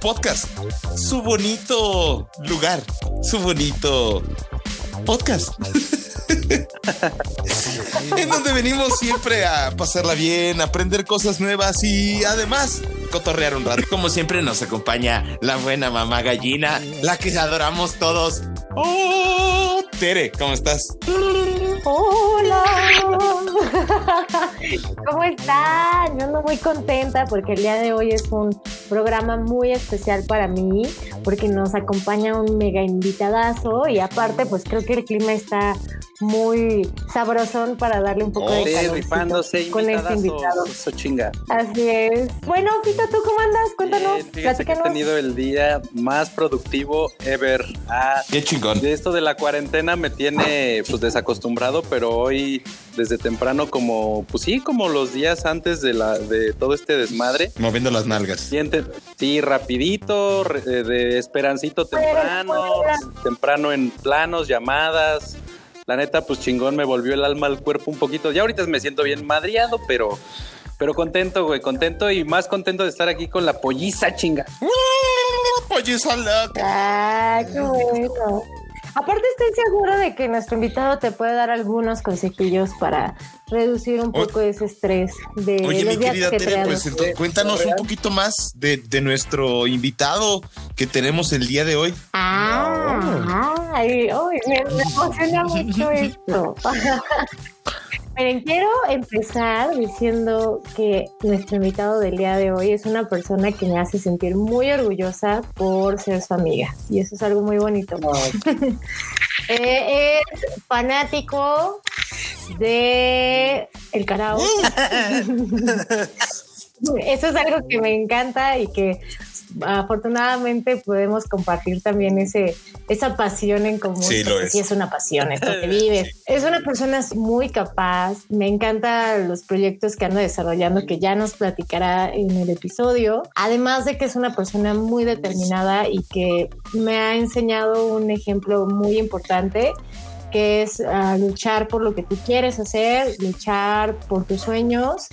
podcast, su bonito lugar, su bonito podcast. en donde venimos siempre a pasarla bien, aprender cosas nuevas y además cotorrear un rato. Como siempre nos acompaña la buena mamá gallina, la que adoramos todos. Oh, Tere, ¿cómo estás? Hola. ¿Cómo están? Yo ando muy contenta porque el día de hoy es un programa muy especial para mí porque nos acompaña un mega invitadazo y aparte pues creo que el clima está muy sabrosón para darle un poco Oh, de rifándose con este invitado. Eso chinga. Así es. Bueno, ¿tú cómo andas? Cuéntanos, Bien, fíjate que he tenido el día más productivo ever. Ah, Qué chingón. de esto de la cuarentena me tiene pues desacostumbrado, pero hoy desde temprano como pues sí, como los días antes de la de todo este desmadre. Moviendo las nalgas. Siente, sí, rapidito, re- eh, de esperancito temprano, temprano en planos, llamadas. La neta, pues chingón, me volvió el alma al cuerpo un poquito. Ya ahorita me siento bien madriado, pero, pero contento, güey, contento y más contento de estar aquí con la polliza chinga. Polliza loca. Ah, qué bueno. Aparte estoy segura de que nuestro invitado te puede dar algunos consejillos para reducir un O- poco ese estrés de Oye, mi querida Tere, pues entonces, cuéntanos un poquito más de, de nuestro invitado que tenemos el día de hoy. Ah, ay, ay, me, me emociona mucho esto. Miren, quiero empezar diciendo que nuestro invitado del día de hoy es una persona que me hace sentir muy orgullosa por ser su amiga. Y eso es algo muy bonito. Eh, es fanático de el karaoke. Eso es algo que me encanta y que afortunadamente podemos compartir también ese, esa pasión en común. Sí, lo es. Sí, es una pasión, esto que vive. Es una persona muy capaz. Me encantan los proyectos que anda desarrollando, que ya nos platicará en el episodio. Además de que es una persona muy determinada y que me ha enseñado un ejemplo muy importante que es ah, luchar por lo que tú quieres hacer, luchar por tus sueños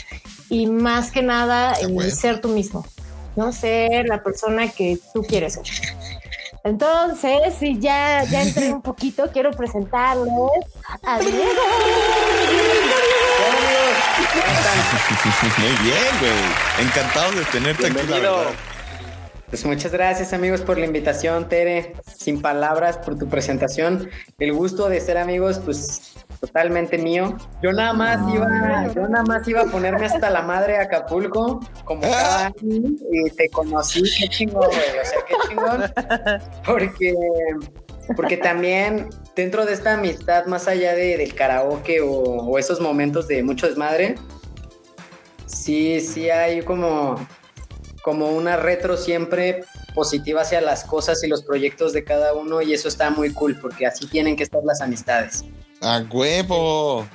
y más que nada bueno. ser tú mismo, ¿no? Ser la persona que tú quieres ser. Entonces, si ya, ya entré un poquito, quiero presentarles a Diego. Muy bien, güey. Encantado de tenerte aquí, la Bienvenido. verdad. Pues muchas gracias amigos por la invitación, Tere. Sin palabras por tu presentación. El gusto de ser amigos, pues totalmente mío. Yo nada más iba, yo nada más iba a ponerme hasta la madre a Acapulco, como cada año, y te conocí, qué chingón, güey. O sea, qué chingón. Porque, porque también dentro de esta amistad, más allá de, del karaoke o, o esos momentos de mucho desmadre, sí, sí hay como como una retro siempre positiva hacia las cosas y los proyectos de cada uno y eso está muy cool porque así tienen que estar las amistades. A huevo.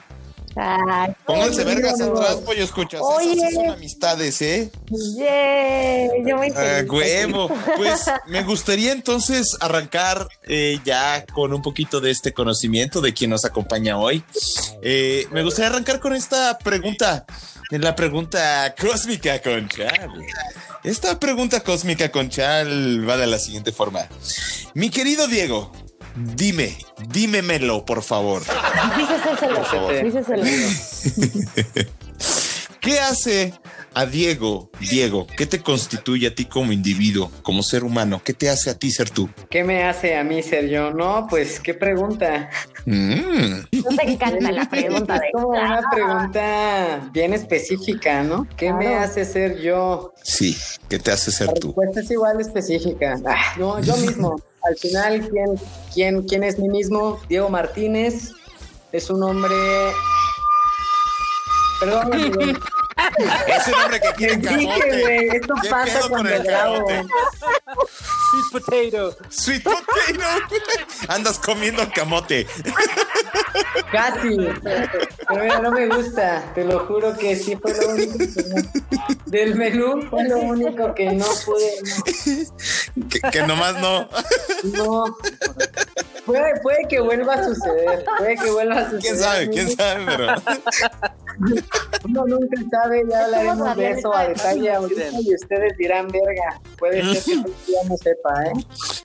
Ay, Pónganse vergas atrás, pollo escuchas. Oye. Esas sí son amistades, ¿eh? Yeah, yo muy A feliz. huevo. Pues me gustaría entonces arrancar eh, ya con un poquito de este conocimiento de quien nos acompaña hoy. Eh, me gustaría arrancar con esta pregunta, la pregunta cósmica con Chal. Esta pregunta cósmica con Chal va de la siguiente forma. Mi querido Diego, dime, dímemelo, por favor. Díceselo, Por favor. díceselo. ¿Qué hace a Diego, Diego, qué te constituye a ti como individuo, como ser humano? ¿Qué te hace a ti ser tú? ¿Qué me hace a mí ser yo? No, pues qué pregunta. Mm. No te encanta la pregunta de Como una pregunta bien específica, ¿no? ¿Qué me hace ser yo? Sí, ¿qué te hace ser La tú? respuesta es igual específica. Ah, no, yo mismo. Al final, ¿quién, quién, ¿quién es mí mismo? Diego Martínez es un hombre... Perdón, Miguel. Ese hombre que quiere Dije, camote. güey, esto ¿Qué pasa pedo con el grabo. camote? Sweet potato. Sweet potato. Andas comiendo camote. Casi. Pero mira, no me gusta. Te lo juro que sí fue lo único que no. Del menú fue lo único que no pude. Que, que nomás no. No. Puede, puede que vuelva a suceder. Puede que vuelva a suceder. ¿Quién sabe? ¿Quién sabe? Pero Uno nunca sabe, ya hablaremos de eso a detalle ahorita y ustedes dirán, verga, puede ser que todavía no sepa, ¿eh?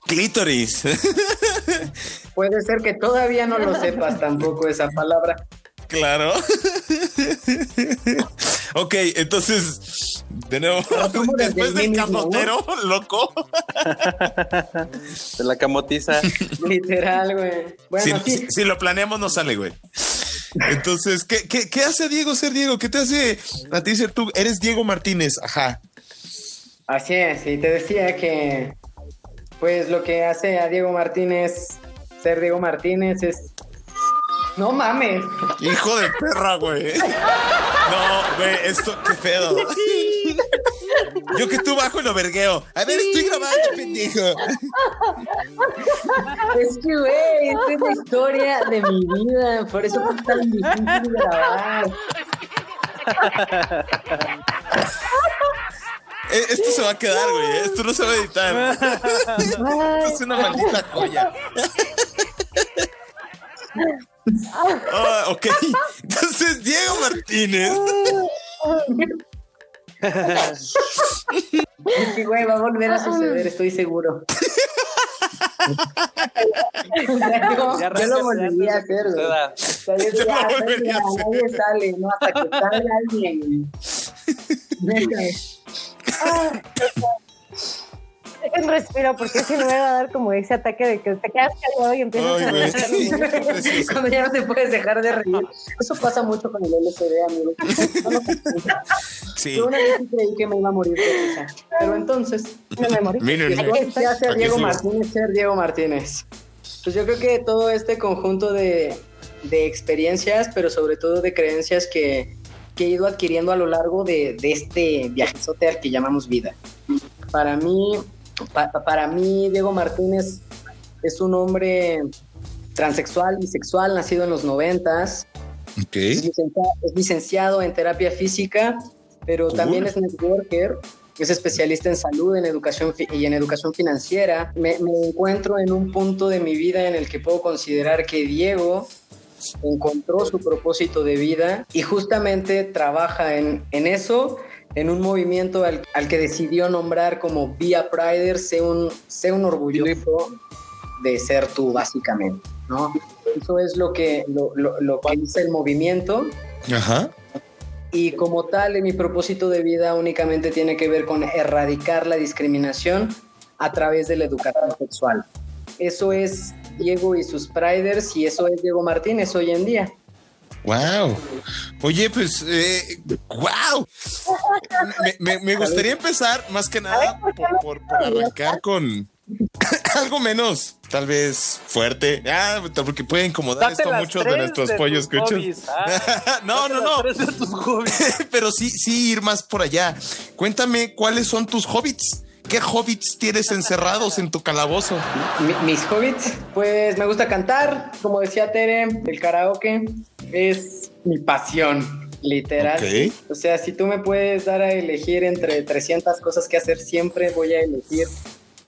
clítoris. Puede ser que todavía no lo sepas tampoco esa palabra. Claro. ok, entonces, de nuevo, después del camotero, loco. De la camotiza. Literal, güey. Bueno, si, sí, si- si lo planeamos, no sale, güey. Entonces, ¿qué, qué, qué hace Diego ser Diego? ¿Qué te hace a ti ser tú? Eres Diego Martínez, ajá. así es. Y te decía que, pues lo que hace a Diego Martínez ser Diego Martínez es. No mames. Hijo de perra, güey. No, güey, esto, qué pedo. Yo que tú bajo lo vergueo. A ver, estoy grabando, pendejo. Es que, güey, esta es la historia de mi vida. Por eso fue tan difícil grabar. Eh, Esto se va a quedar, güey. eh. Esto no se va a editar. Esto es una maldita joya. Ah, ok. Entonces, Diego Martínez. Que, güey, va a volver a suceder, estoy seguro. Ya, yo, Ya yo lo volvería a hacer, güey. O sea, yo Yo lo "Ah, volvería a venga, nadie sale, ¿no? Hasta que salga alguien. Venga. Dejen respiro porque si no me va a dar como ese ataque de que te quedas callado y empiezas Ay, a reír. Qué precioso. Cuando ya no te puedes dejar de reír. Eso pasa mucho con el LSD, amigo. Sí. Yo una vez sí creí que me iba a morir de risa. Pero entonces, No me morí. Miren, Aquí estoy. ya ser Diego. Martínez, ser Diego Martínez. Pues yo creo que todo este conjunto de, de experiencias, pero sobre todo de creencias que, que he ido adquiriendo a lo largo de, de este viajezote al que llamamos vida. Para mí, pa- para mí, Diego Martínez es un hombre transexual, bisexual, nacido en los noventas, Ok. es licenciado, es licenciado en terapia física, pero también es networker, es especialista en salud en educación y en educación financiera. Me, me encuentro en un punto de mi vida en el que puedo considerar que Diego encontró su propósito de vida y justamente trabaja en, en eso, en un movimiento al, al que decidió nombrar como Via Prider, sé un, sé un orgulloso de ser tú, básicamente, ¿no? Eso es lo que, lo, lo, lo que dice el movimiento Ajá. y como tal, en mi propósito de vida únicamente tiene que ver con erradicar la discriminación a través de la educación sexual. Eso es Diego y sus Priders y eso es Diego Martínez hoy en día. Wow. Oye, pues, eh, wow. Me, me- me gustaría empezar más que nada por, por- por arrancar con algo menos, tal vez fuerte. Ah, porque puede incomodar Date esto a muchos de nuestros de pollos escuchos. ah. no, no, no. Pero sí, sí ir más por allá. Cuéntame cuáles son tus hobbits. ¿Qué hobbits tienes encerrados en tu calabozo? Mi- mis hobbits, pues me gusta cantar, como decía Tere, el karaoke es mi pasión, literal. Ok. O sea, si tú me puedes dar a elegir entre 300 cosas que hacer, siempre voy a elegir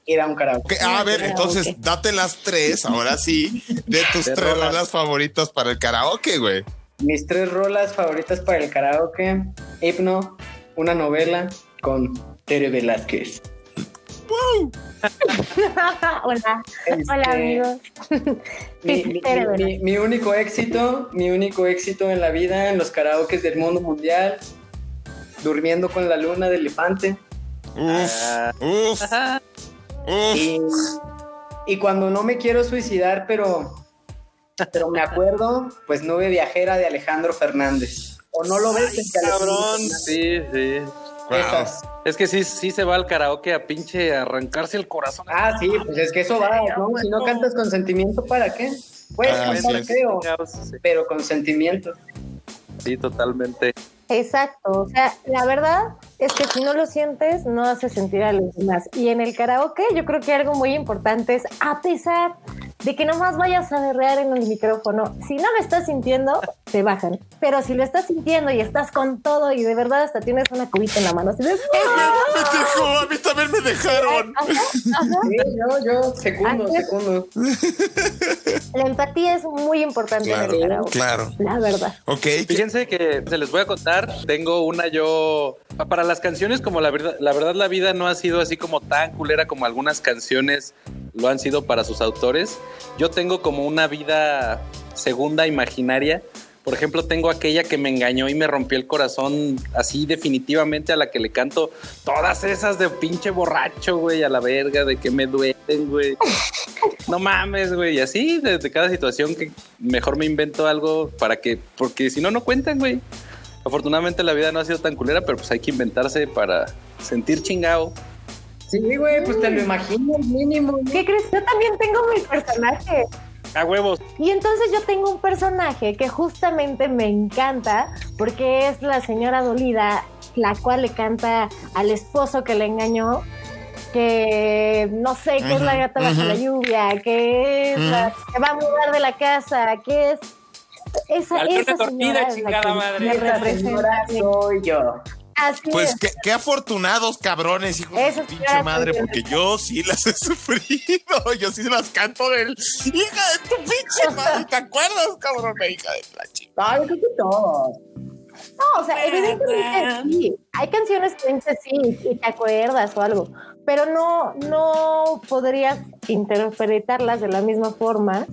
ir a un karaoke. Ok, A ver, entonces date las tres, ahora sí, de tus De tres rolas favoritas para el karaoke, güey. Mis tres rolas favoritas para el karaoke, Hipno, una novela con Tere Velázquez. Hola, Este, hola amigos. Mi, mi- único éxito, mi único éxito en la vida, en los karaokes del mundo mundial, durmiendo con la luna de elefante. Uf, Ah. uf, uf. Y, y cuando no me quiero suicidar, pero, pero me acuerdo, pues nube viajera de Alejandro Fernández. O no lo ves, Cabrón, sí, sí. Esas. Es que sí, sí se va al karaoke a pinche arrancarse el corazón. Ah, sí, pues es que eso va, ¿no? Si no cantas con sentimiento, ¿para qué? Puedes Ah, cantar Sí, pero con sentimiento. sí, totalmente. Exacto, o sea, la verdad es que si no lo sientes, no hace sentir a los demás. Y en el karaoke yo creo que algo muy importante es, a pesar de que nomás vayas a berrear en el micrófono, si no lo estás sintiendo, te bajan. Pero si lo estás sintiendo y estás con todo y de verdad hasta tienes una cubita en la mano, así de, a mí también me dejaron. Sí, yo, yo, segundo, segundo. La empatía es muy importante en el Claro, karaoke. claro. La verdad. Ok. ¿qué- Fíjense que se les voy a contar, tengo una yo para las canciones como la verdad, la verdad la vida no ha sido así como tan culera como algunas canciones lo han sido para sus autores. Yo tengo como una vida segunda imaginaria. Por ejemplo, tengo aquella que me engañó y me rompió el corazón así definitivamente a la que le canto todas esas de pinche borracho, güey, a la verga, de que me duelen, güey. No mames, güey. Y así, desde cada situación que mejor me invento algo para que, porque si no, no cuentan, güey. Afortunadamente la vida no ha sido tan culera, pero pues hay que inventarse para sentir chingado. Sí, güey, pues te lo imagino, mínimo. ¿Qué crees? Yo también tengo mi personaje. A huevos. Y entonces yo tengo un personaje que justamente me encanta porque es la señora dolida, la cual le canta al esposo que le engañó, que no sé, que es la gata bajo la lluvia, que es la que va a mudar de la casa, que es esa, La esa señora es la chingada que madre. me representa. soy yo. Así Pues es. qué, qué afortunados, cabrones, hijos de Eso sí, pinche madre, porque yo sí las he sufrido. Yo sí las canto del hija de tu pinche madre. ¿Te acuerdas, cabrón? Hija de la chingada. Ay, creo que todos. No, o sea, evidentemente sí. Hay canciones que dices sí y te acuerdas o algo, pero no, no podrías interpretarlas de la misma forma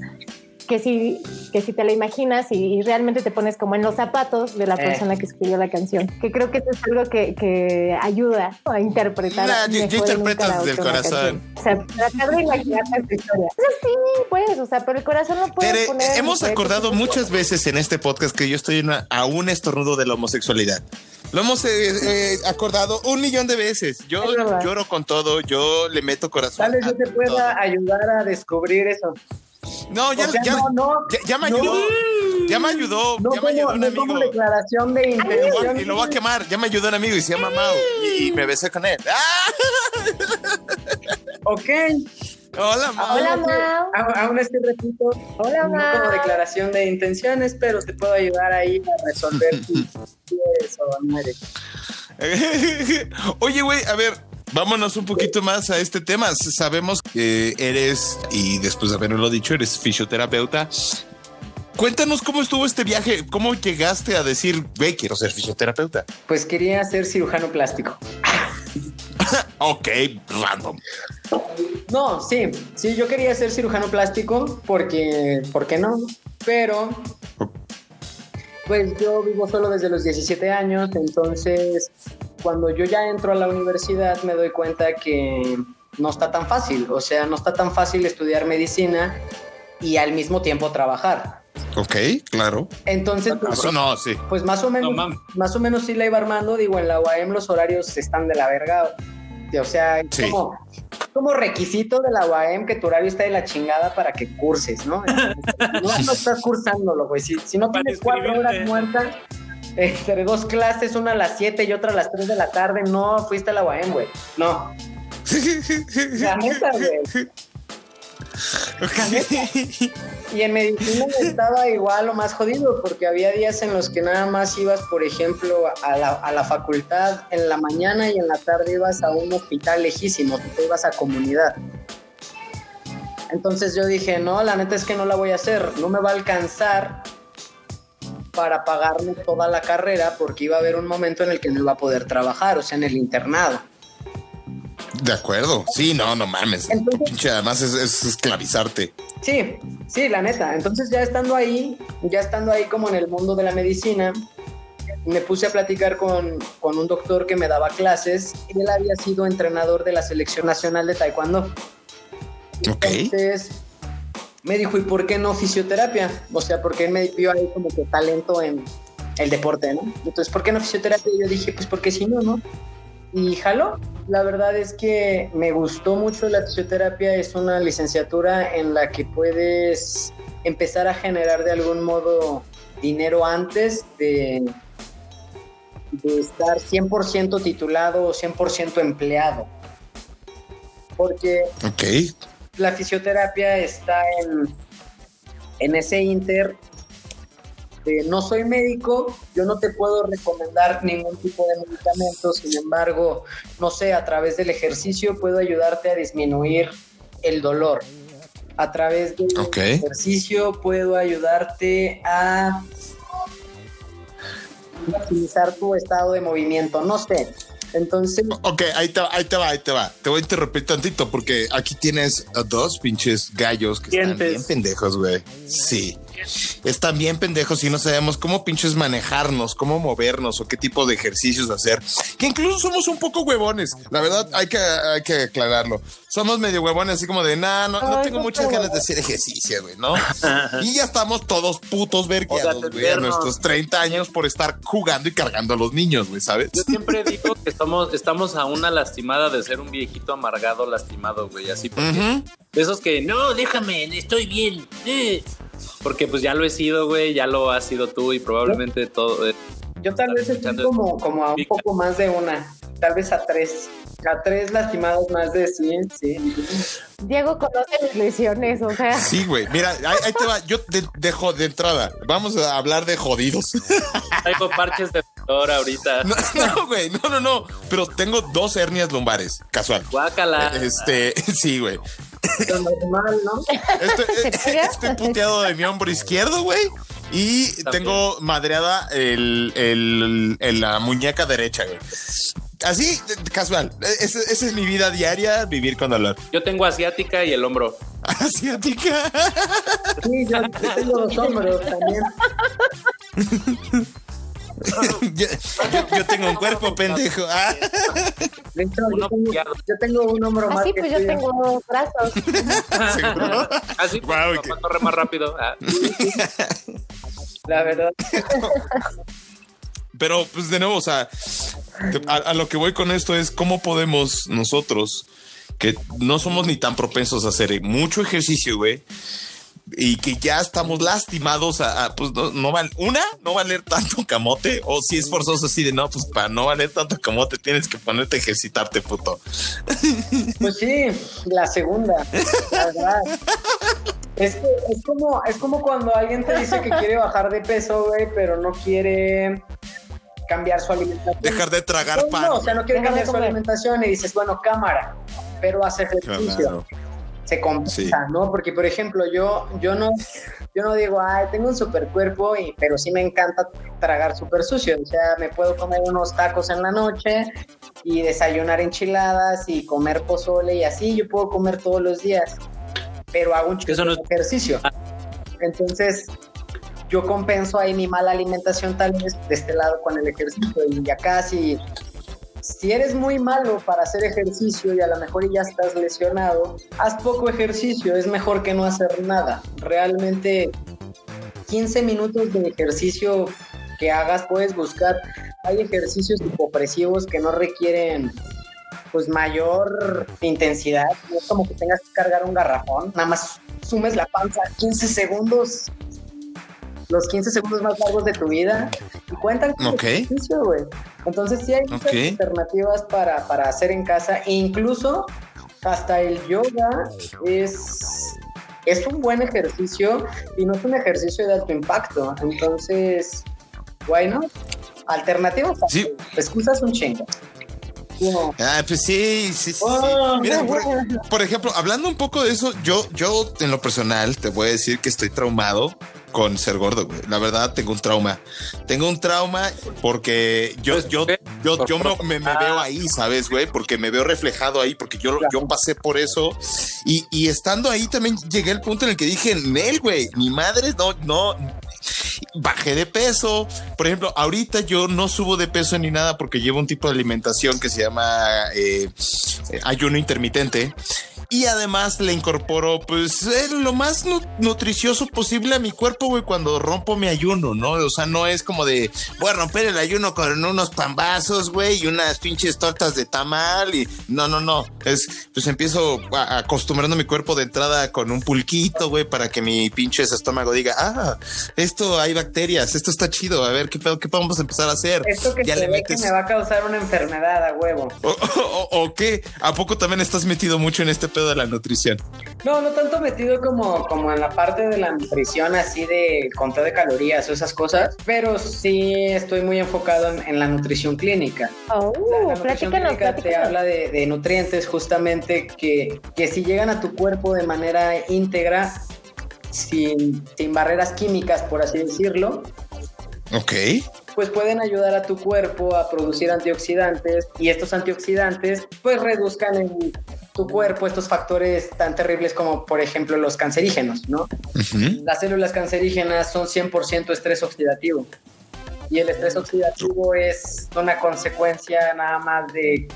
que si, que si te la imaginas y, y realmente te pones como en los zapatos de la Eh. persona que escribió la canción. Que creo que eso es algo que, que ayuda a interpretar. Nah, en un interpretas del corazón. O sea, tratar de imaginarte esta historia. O sea, sí, pues, o sea, pero el corazón no puede Tere, poner. hemos acordado muchas veces en este podcast que yo estoy en una- a un estornudo de la homosexualidad. Lo hemos eh, eh, acordado un millón de veces. Yo lloro con todo, yo le meto corazón. Tal vez a yo te todo. pueda ayudar a descubrir eso. No, ya, O sea, ya, no, no, ya, ya me no. ayudó. Ya me ayudó. no ya me ayudó un no amigo. como declaración de Y lo voy a- intención. y lo voy a quemar. Ya me ayudó un amigo y se llama Mau. Y, y me besé con él. ¡Ah! Ok. Hola, Mau. Hola, Mau. Aún así repito, Hola, no como Mau. declaración de intenciones, pero te puedo ayudar ahí a resolver si quieres o. Oye, güey, a ver, vámonos un poquito más a este tema. Sabemos que eres, y después de haberlo dicho, eres fisioterapeuta. Cuéntanos cómo estuvo este viaje, cómo llegaste a decir, güey, quiero ser fisioterapeuta. Pues quería ser cirujano plástico. Ok, random. No, sí, sí, yo quería ser cirujano plástico porque, ¿por qué no? Pero, pues yo vivo solo desde los 17 años, entonces cuando yo ya entro a la universidad me doy cuenta que no está tan fácil, o sea, no está tan fácil estudiar medicina y al mismo tiempo trabajar. Ok, claro. Entonces, pues, Eso no, sí. pues más o menos, No más o menos sí la iba armando. Digo, en la UAM los horarios están de la verga. O sea, es Sí. como, como requisito de la UAM que tu horario está de la chingada para que curses, ¿no? Entonces, no, no estás cursándolo, güey. Si, si no Para tienes cuatro horas muertas entre dos clases, una a las 7 y otra a las 3 de la tarde, no fuiste a la UAM, güey. No. La neta, güey. Y en medicina estaba igual o más jodido, porque había días en los que nada más ibas, por ejemplo, a la, a la facultad en la mañana y en la tarde ibas a un hospital lejísimo, te ibas a comunidad. Entonces yo dije, no, la neta es que no la voy a hacer, no me va a alcanzar para pagarme toda la carrera porque iba a haber un momento en el que no iba a poder trabajar, o sea, en el internado. De acuerdo. Sí, no, no mames. Entonces- Pinche, además es, es esclavizarte. Sí, sí, la neta. Entonces ya estando ahí, ya estando ahí como en el mundo de la medicina, me puse a platicar con, con un doctor que me daba clases y él había sido entrenador de la selección nacional de taekwondo. Ok. Entonces me dijo, ¿y por qué no fisioterapia? O sea, porque él me vio ahí como que talento en el deporte, ¿no? Entonces, ¿por qué no fisioterapia? Y yo dije, pues porque si no, ¿no? Y jaló. La verdad es que me gustó mucho la fisioterapia. Es una licenciatura en la que puedes empezar a generar de algún modo dinero antes de, de estar 100% titulado o 100% empleado. Porque Ok. La fisioterapia está en, en ese inter. no soy médico, yo no te puedo recomendar ningún tipo de medicamento, sin embargo, no sé, a través del ejercicio puedo ayudarte a disminuir el dolor. A través del ejercicio puedo ayudarte a optimizar tu estado de movimiento, no sé. Entonces, Ok, ahí te, va, ahí te va, ahí te va. Te voy a interrumpir tantito porque aquí tienes a dos pinches gallos que están bien pendejos, güey. Sí. Están bien pendejos y no sabemos cómo pinches manejarnos, cómo movernos o qué tipo de ejercicios hacer. Que incluso somos un poco huevones. La verdad, hay que, hay que aclararlo. Somos medio huevones, así como de, nah, no, no Ay, tengo no muchas te ganas de hacer ejercicio, güey, ¿no? y ya estamos todos putos vergueados, O sea, güey, a nuestros 30 años por estar jugando y cargando a los niños, güey, ¿sabes? Yo siempre digo que estamos, estamos a una lastimada de ser un viejito amargado lastimado, güey. Así porque. De esos que no, déjame, estoy bien. eh". Porque pues ya lo he sido, güey, ya lo has sido tú y probablemente todo. eh, Yo tal vez estoy como, como a un poco más de una, tal vez a tres. A tres lastimados más de 100, sí. Diego conoce mis lesiones, o sea, Sí, güey. Mira, ahí, ahí te va. Yo de, dejo de entrada. Vamos a hablar de jodidos. Traigo parches de dolor ahorita. No, no, güey. No, no, no. Pero tengo dos hernias lumbares. Casual. Guácala. Este, sí, güey. Lo normal, ¿no? Este, pega? estoy puteado de mi hombro izquierdo, güey. Y tengo madreada el, el- el- la muñeca derecha, güey. Así, casual. Esa esa es mi vida diaria, vivir con dolor. Yo tengo asiática y el hombro. Asiática. Sí, yo, yo tengo los hombros también. yo, yo- yo tengo un cuerpo pendejo. Ah. De hecho, yo tengo, pillado. yo tengo un hombro más así que pues yo tengo brazos. ¿Seguro? Así pues, que- papá corre más rápido. Ah, La verdad. Pero, pues de nuevo, o sea, a, a lo que voy con esto es cómo podemos nosotros, que no somos ni tan propensos a hacer mucho ejercicio, güey, y que ya estamos lastimados a, a, pues no, no val, una, no valer tanto camote, o si es forzoso así de no, pues para no valer tanto camote tienes que ponerte a ejercitarte, puto. Pues sí, la segunda, la verdad. Es, que es, como, es como cuando alguien te dice que quiere bajar de peso, güey, pero no quiere cambiar su alimentación. Dejar de tragar No, pan. no, o sea, no quiere cambiar su alimentación y dices, bueno, cámara, pero hace ejercicio. Claro. Se compensa, Sí. ¿no? Porque, por ejemplo, yo, yo no, yo no digo, ay, tengo un super cuerpo, y, pero sí me encanta tragar súper sucio. O sea, me puedo comer unos tacos en la noche y desayunar enchiladas y comer pozole y así, yo puedo comer todos los días, pero hago un chingo no es- ejercicio. Entonces, yo compenso ahí mi mala alimentación tal vez de este lado con el ejercicio y acá si si eres muy malo para hacer ejercicio y a lo mejor ya estás lesionado, haz poco ejercicio, es mejor que no hacer nada. Realmente 15 minutos de ejercicio que hagas puedes buscar. Hay ejercicios hipopresivos que no requieren pues mayor intensidad, no es como que tengas que cargar un garrafón, nada más sumes la panza 15 segundos, los 15 segundos más largos de tu vida y cuentan con Ok. ejercicio, güey. Entonces sí hay muchas alternativas para, para hacer en casa e incluso hasta el yoga es, es un buen ejercicio y no es un ejercicio de alto impacto. Entonces, bueno, alternativas, Sí. excusas un chingo. No. Ah, pues sí, sí, sí. Oh. Mira, por, por ejemplo, hablando un poco de eso, yo, yo en lo personal te voy a decir que estoy traumado con ser gordo, güey. La verdad, tengo un trauma. Tengo un trauma porque yo, Pues, yo, ¿qué? yo, yo me, me Ah. veo ahí, ¿sabes, güey? Porque me veo reflejado ahí, porque yo, yo pasé por eso. Y, y estando ahí también llegué al punto en el que dije, Nel, güey, mi madre no, no, bajé de peso. Por ejemplo, ahorita yo no subo de peso ni nada porque llevo un tipo de alimentación que se llama eh, eh, ayuno intermitente. Y además le incorporo pues eh, lo más nu- nutricioso posible a mi cuerpo, güey, cuando rompo mi ayuno, ¿no? O sea, no es como de voy a romper el ayuno con unos pambazos, güey, y unas pinches tortas de tamal y no, no, no. Es pues empiezo a- acostumbrando mi cuerpo de entrada con un pulquito, güey, para que mi pinche estómago diga, ah, esto hay bacterias, esto está chido, a ver qué pedo, qué podemos empezar a hacer. Esto que ya se le ve que me va a causar una enfermedad a huevo. ¿O, o- o qué? ¿A poco también estás metido mucho en este pedo de la nutrición? No, no tanto metido como, como en la parte de la nutrición, así de conteo de calorías o esas cosas, pero sí estoy muy enfocado en, en la nutrición clínica. Oh, La nutrición platícanos, clínica te habla de, de nutrientes justamente que, que si llegan a tu cuerpo de manera íntegra, sin, sin barreras químicas, por así decirlo, Ok. pues pueden ayudar a tu cuerpo a producir antioxidantes y estos antioxidantes pues reduzcan en tu cuerpo estos factores tan terribles como por ejemplo los cancerígenos, ¿no? Las células cancerígenas son 100% estrés oxidativo y el estrés oxidativo es una consecuencia nada más de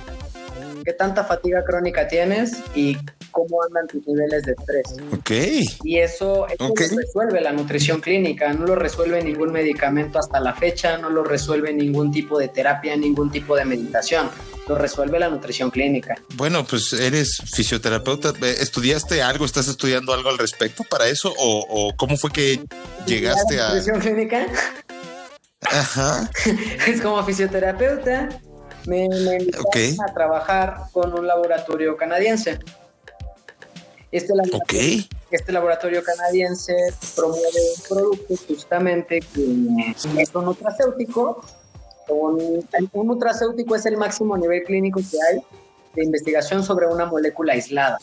qué tanta fatiga crónica tienes y cómo andan tus niveles de estrés. Ok. Y eso, eso Ok. lo resuelve la nutrición clínica, no lo resuelve ningún medicamento hasta la fecha, no lo resuelve ningún tipo de terapia, ningún tipo de meditación, lo resuelve la nutrición clínica. Bueno, pues eres fisioterapeuta. ¿Estudiaste algo? ¿Estás estudiando algo al respecto para eso? ¿O, o cómo fue que llegaste La a...? nutrición clínica Ajá. es como fisioterapeuta, me, me invitaron a trabajar con un laboratorio canadiense. Este laboratorio, este laboratorio canadiense promueve un producto justamente que es un nutracéutico. Un, un nutracéutico es el máximo nivel clínico que hay de investigación sobre una molécula aislada.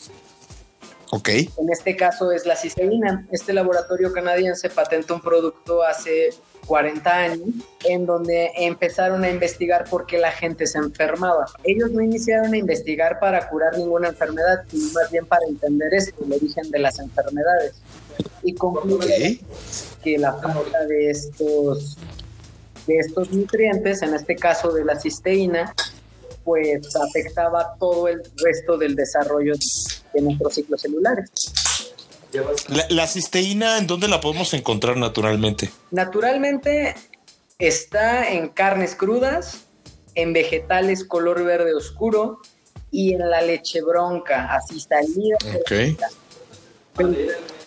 Ok. En este caso es la cisteína. Este laboratorio canadiense patentó un producto hace 40 años en donde empezaron a investigar por qué la gente se enfermaba. Ellos no iniciaron a investigar para curar ninguna enfermedad, sino más bien para entender esto, el origen de las enfermedades. Y concluyeron Ok. que la falta de estos, de estos nutrientes, en este caso de la cisteína, pues afectaba todo el resto del desarrollo de nuestros ciclos celulares. La, la cisteína, ¿en dónde la podemos encontrar naturalmente? Naturalmente está en carnes crudas, en vegetales color verde oscuro y en la leche bronca, así salida. Ok. Pero,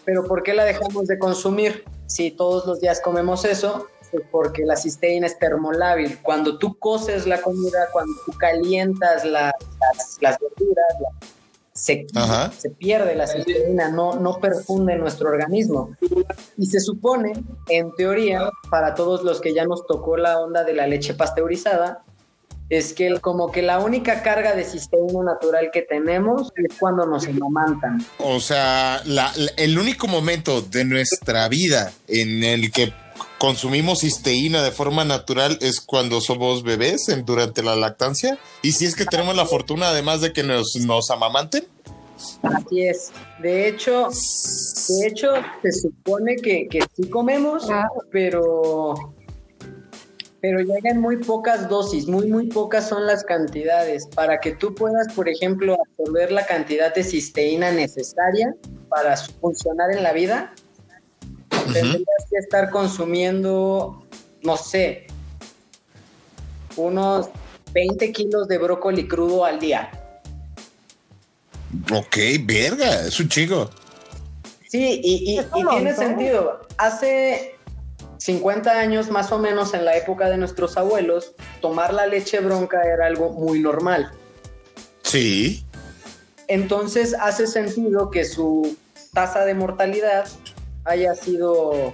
pero ¿por qué la dejamos de consumir? Si todos los días comemos eso, pues porque la cisteína es termolábil. Cuando tú coces la comida, cuando tú calientas la- las, las verduras, la- se, se pierde la cisteína, no, no perfunde nuestro organismo. Y se supone, en teoría, para todos los que ya nos tocó la onda de la leche pasteurizada, es que como que la única carga de cisteína natural que tenemos es cuando nos amamantan. O sea, la- el único momento de nuestra vida en el que consumimos cisteína de forma natural es cuando somos bebés en- durante la lactancia. Y si es que tenemos la fortuna, además de que nos, nos amamanten. Así es. De hecho, de hecho, se supone que, que sí comemos, pero, pero llegan muy pocas dosis, muy, muy pocas son las cantidades. Para que tú puedas, por ejemplo, absorber la cantidad de cisteína necesaria para funcionar en la vida, tendrías que estar consumiendo, no sé, unos 20 kilos de brócoli crudo al día. Ok, verga, es un chico. Sí, y, y- tiene sentido. Hace 50 años, más o menos en la época de nuestros abuelos, tomar la leche bronca era algo muy normal. Sí. Entonces hace sentido que su tasa de mortalidad haya sido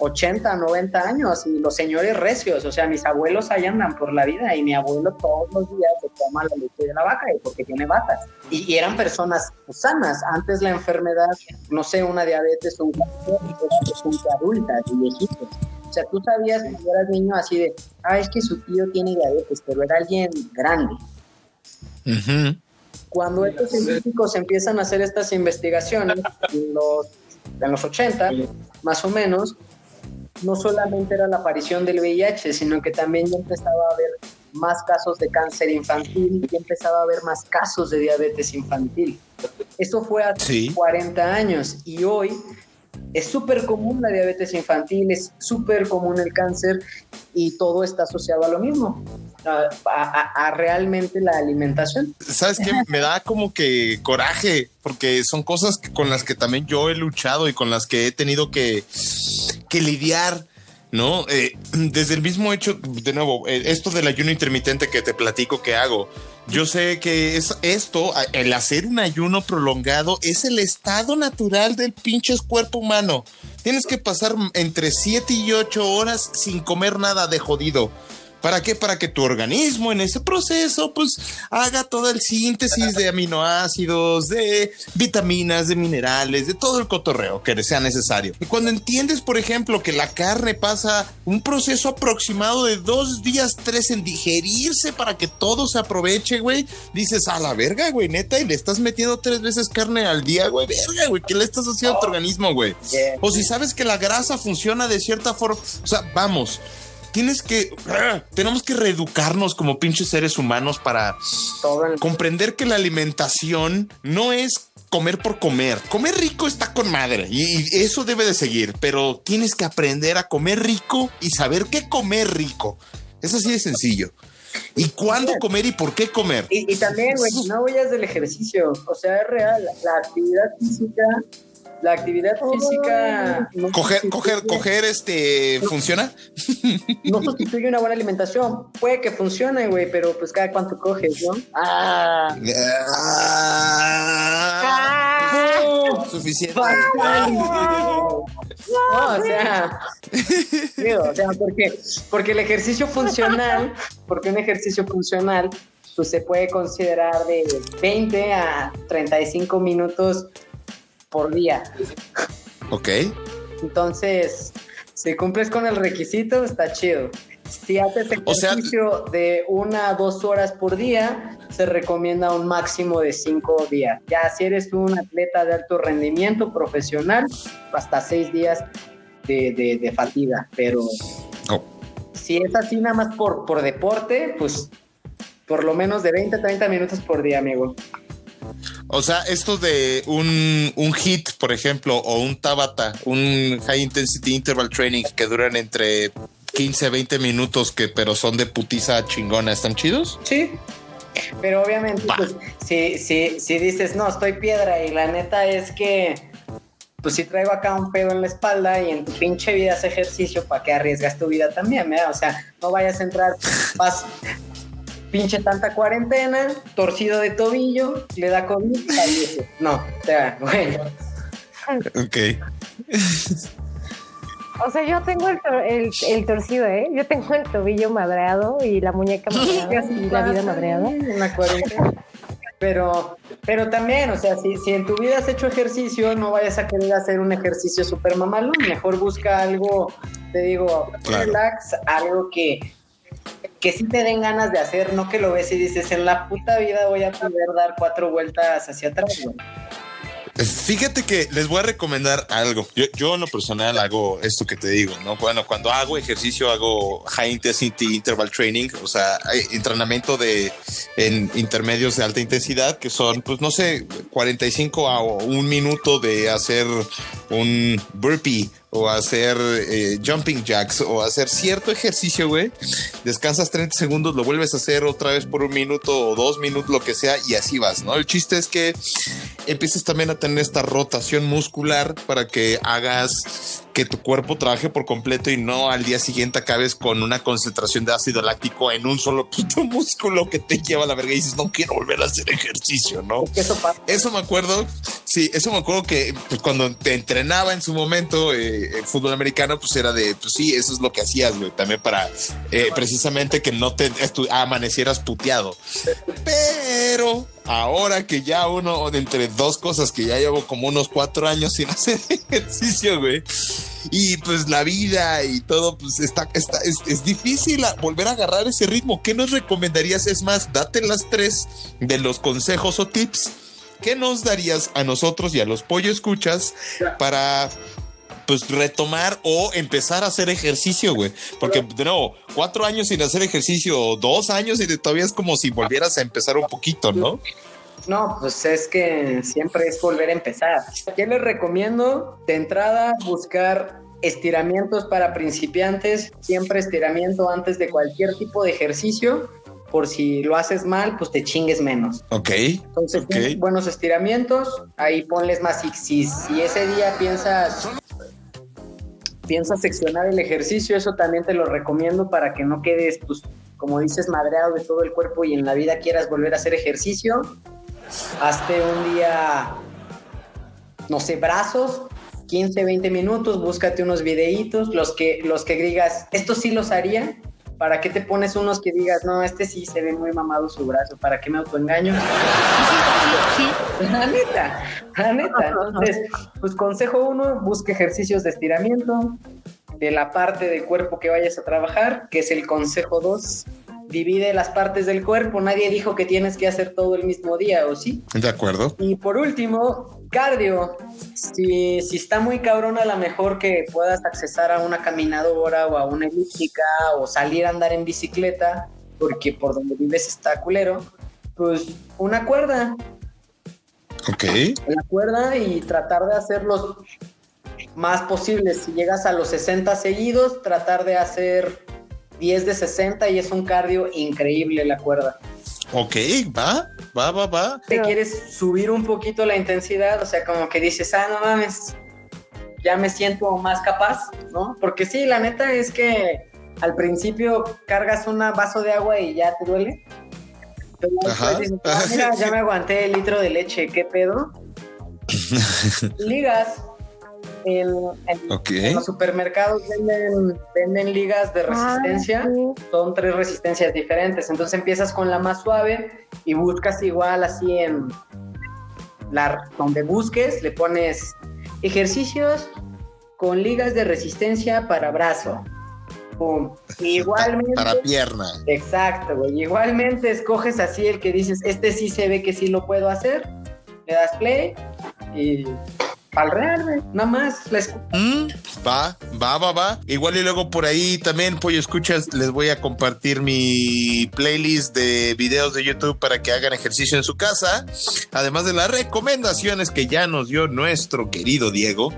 80, 90 años y los señores recios, o sea, mis abuelos ahí andan por la vida y mi abuelo todos los días se toma la leche de la vaca y porque tiene vacas. Y, y eran personas sanas. Antes la enfermedad, no sé, una diabetes o un cáncer, adulta, de viejitos. O sea, tú sabías cuando eras niño así de, ah, es que su tío tiene diabetes, pero era alguien grande. Ujú. Cuando estos científicos empiezan a hacer estas investigaciones, los, en los 80, más o menos, no solamente era la aparición del VIH, sino que también ya empezaba a haber más casos de cáncer infantil y empezaba a haber más casos de diabetes infantil. Eso fue hace 40 años y hoy es súper común la diabetes infantil, es súper común el cáncer y todo está asociado a lo mismo, a, realmente la alimentación. ¿Sabes qué? Me da como que coraje, porque son cosas con las que también yo he luchado y con las que he tenido que, que lidiar. ¿no? Eh, desde el mismo hecho, de nuevo, eh, esto del ayuno intermitente que te platico que hago, yo sé que es esto, el hacer un ayuno prolongado es el estado natural del pinches cuerpo humano. Tienes que pasar entre 7 y 8 horas sin comer nada de jodido. ¿Para qué? Para que tu organismo en ese proceso pues haga toda el síntesis de aminoácidos, de vitaminas, de minerales, de todo el cotorreo que sea necesario. Y cuando entiendes, por ejemplo, que la carne pasa un proceso aproximado de dos días, tres en digerirse para que todo se aproveche, güey, dices a la verga, güey, neta, y le estás metiendo tres veces carne al día, güey, verga, güey, ¿qué le estás haciendo a tu organismo, güey? O si sabes que la grasa funciona de cierta forma, o sea, vamos tienes que, ah, tenemos que reeducarnos como pinches seres humanos para comprender que la alimentación no es comer por comer. Comer rico está con madre y eso debe de seguir, pero tienes que aprender a comer rico y saber qué comer rico. Es así de sencillo. ¿Y cuándo comer y por qué comer? Y, también, güey, no huyas del ejercicio. O sea, es real. La actividad física la actividad física. coger, coger, coger, este, ¿funciona? No sustituye una buena alimentación. Puede que funcione, güey, pero pues cada cuánto coges, ¿no? Ah. ah. Suficiente. No, o sea, o sea, porque, porque el ejercicio funcional, porque un ejercicio funcional, pues se puede considerar de 20 a 35 minutos por día. Ok. Entonces, si cumples con el requisito, está chido. Si haces ejercicio de una a dos horas por día, se recomienda un máximo de cinco días. Ya si eres un atleta de alto rendimiento profesional, hasta seis días de, fatiga. Pero oh. si es así nada más por, por deporte, pues por lo menos de 20 a 30 minutos por día, amigo. O sea, esto de un, un hit, por ejemplo, o un Tabata, un High Intensity Interval Training que duran entre 15, 20 minutos, que pero son de putiza chingona, ¿están chidos? Sí. Pero obviamente, pues, si, si, si dices, no, estoy piedra y la neta es que, pues si traigo acá un pedo en la espalda y en tu pinche vida haces ejercicio, ¿para que arriesgas tu vida también? O sea, no vayas a entrar, vas, pinche tanta cuarentena, torcido de tobillo, le da COVID y No, o sea, bueno. Ok. O sea, yo tengo el, el, torcido, ¿eh? Yo tengo el tobillo madreado y la muñeca madreada y la vida madreada. Una cuarentena. Pero, pero también, o sea, si, si en tu vida has hecho ejercicio, no vayas a querer hacer un ejercicio súper mamalón. Mejor busca algo, te digo, relax, algo que, que sí te den ganas de hacer, no que lo ves y dices, en la puta vida voy a poder dar cuatro vueltas hacia atrás. Fíjate que les voy a recomendar algo. Yo, yo en lo personal hago esto que te digo, ¿no? Bueno, cuando hago ejercicio hago high intensity interval training, o sea, entrenamiento de en intermedios de alta intensidad que son, pues no sé, 45 a un minuto de hacer un burpee o hacer eh, jumping jacks o hacer cierto ejercicio, güey. Descansas 30 segundos, lo vuelves a hacer otra vez por un minuto o dos minutos, lo que sea, y así vas, ¿no? El chiste es que empieces también a tener esta rotación muscular para que hagas que tu cuerpo trabaje por completo y no al día siguiente acabes con una concentración de ácido láctico en un solo puto músculo que te lleva a la verga y dices, no quiero volver a hacer ejercicio, ¿no? Eso, eso me acuerdo, sí, eso me acuerdo que pues, cuando te entrenaba en su momento eh, fútbol americano, pues era de, pues sí, eso es lo que hacías, güey, también para eh, precisamente que no te amanecieras puteado. Pero ahora que ya uno, entre dos cosas que ya llevo como unos cuatro años sin hacer ejercicio, güey. Y pues la vida y todo, pues está, está es, difícil volver a agarrar ese ritmo. ¿Qué nos recomendarías? Es más, date las tres de los consejos o tips. ¿Qué nos darías a nosotros y a los pollo escuchas para pues retomar o empezar a hacer ejercicio, güey. Porque de nuevo, cuatro años sin hacer ejercicio, dos años y todavía es como si volvieras a empezar un poquito, ¿no? No, pues es que siempre es volver a empezar. ¿Qué les recomiendo? De entrada, buscar estiramientos para principiantes, siempre estiramiento antes de cualquier tipo de ejercicio, por si lo haces mal, pues te chingues menos. Ok. Entonces, Ok. buenos estiramientos, ahí ponles más. Si, si ese día piensas, piensas seccionar el ejercicio, eso también te lo recomiendo para que no quedes, pues, como dices, madreado de todo el cuerpo y en la vida quieras volver a hacer ejercicio. Hazte un día, no sé, brazos, 15, 20 minutos, búscate unos videitos, los que, los que digas, estos sí los haría. ¿Para qué te pones unos que digas, no, este sí se ve muy mamado su brazo? ¿Para qué me autoengaño? La neta, la neta. Entonces, pues consejo uno, busque ejercicios de estiramiento de la parte del cuerpo que vayas a trabajar, que es el consejo dos. Divide las partes del cuerpo. Nadie dijo que tienes que hacer todo el mismo día, ¿o sí? De acuerdo. Y por último, cardio. Si, si está muy cabrón, a lo mejor que puedas accesar a una caminadora o a una elíptica o salir a andar en bicicleta, porque por donde vives está culero, pues una cuerda, Ok. la cuerda y tratar de hacerlos más posibles. Si llegas a los 60 seguidos, tratar de hacer 10 de 60 y es un cardio increíble la cuerda. Ok, va, va, va, va. te quieres subir un poquito la intensidad, o sea, como que dices, ah, no mames, ya me siento más capaz, ¿no? Porque sí, la neta es que al principio cargas un vaso de agua y ya te duele. Pero Ajá. dices, "Ah, mira, ya me aguanté el litro de leche, ¿qué pedo? Ligas. En, en- Ok. en los supermercados venden, venden ligas de resistencia Ah, sí. son tres resistencias diferentes. Entonces empiezas con la más suave y buscas igual así en la donde busques, le pones ejercicios con ligas de resistencia para brazo. Pum. Igualmente. Para pierna. Exacto, güey. Igualmente escoges así el que dices, este sí se ve que sí lo puedo hacer. Le das play y al real, güey. Nada más la Mm, va, va, va, va. Igual y luego por ahí también, Pollo Escuchas, les voy a compartir mi playlist de videos de YouTube para que hagan ejercicio en su casa. Además de las recomendaciones que ya nos dio nuestro querido Diego.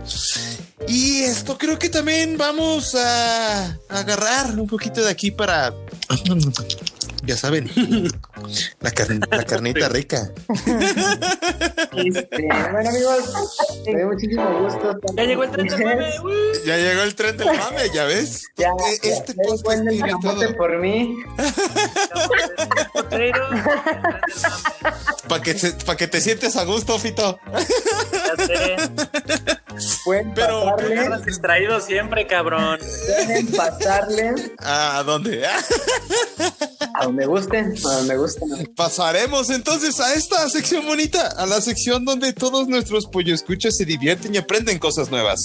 Y esto creo que también vamos a agarrar un poquito de aquí para... Ya saben, la, carn- la carnita rica. Este, bueno, amigos, me dio muchísimo gusto. Ya llegó el tren del mame. Ya llegó el tren del mame, ya ves. Ya, Eh, ya, este ya podcast tiene todo. por mí. Para que, pa' que te sientes a gusto, Fito. Ya sé. Pueden Pero- pasarle, Andas distraído siempre, cabrón. pueden pasarle Ah, ¿A dónde? a donde gusten, a donde gusten. Pasaremos entonces a esta sección bonita, a la sección donde todos nuestros pollo escuchas se divierten y aprenden cosas nuevas.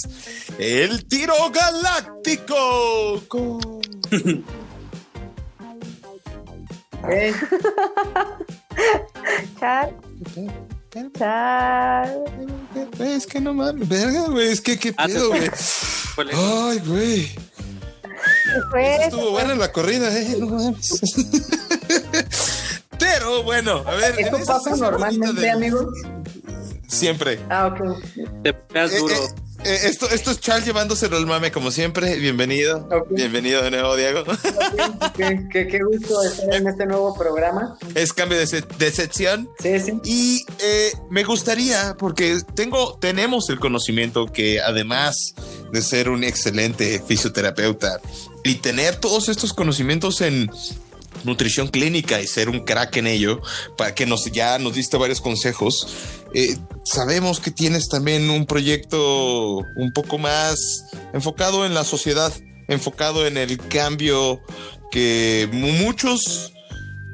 El tiro galáctico. Co- ¿ok? Chal, Güey, Es que no mames, verga, güey, es que qué Ah, pedo, güey. Ay, güey. Estuvo buena la corrida, eh. No mames. Pero bueno, a ver. ¿Esto pasa normalmente, de- amigos? Siempre. Ah, ok. Te pegas Eh, duro. eh, eh, esto, esto es Charles llevándoselo al mame como siempre. Bienvenido. Bienvenido de nuevo, Diego. Qué, qué- qué gusto estar en este nuevo programa. es cambio de, se- de sección. Sí, sí. Y eh, me gustaría, porque tengo, tenemos el conocimiento que además de ser un excelente fisioterapeuta y tener todos estos conocimientos en nutrición clínica y ser un crack en ello, para que nos ya nos diste varios consejos. eh, sabemos que tienes también un proyecto un poco más enfocado en la sociedad, enfocado en el cambio que mu- muchos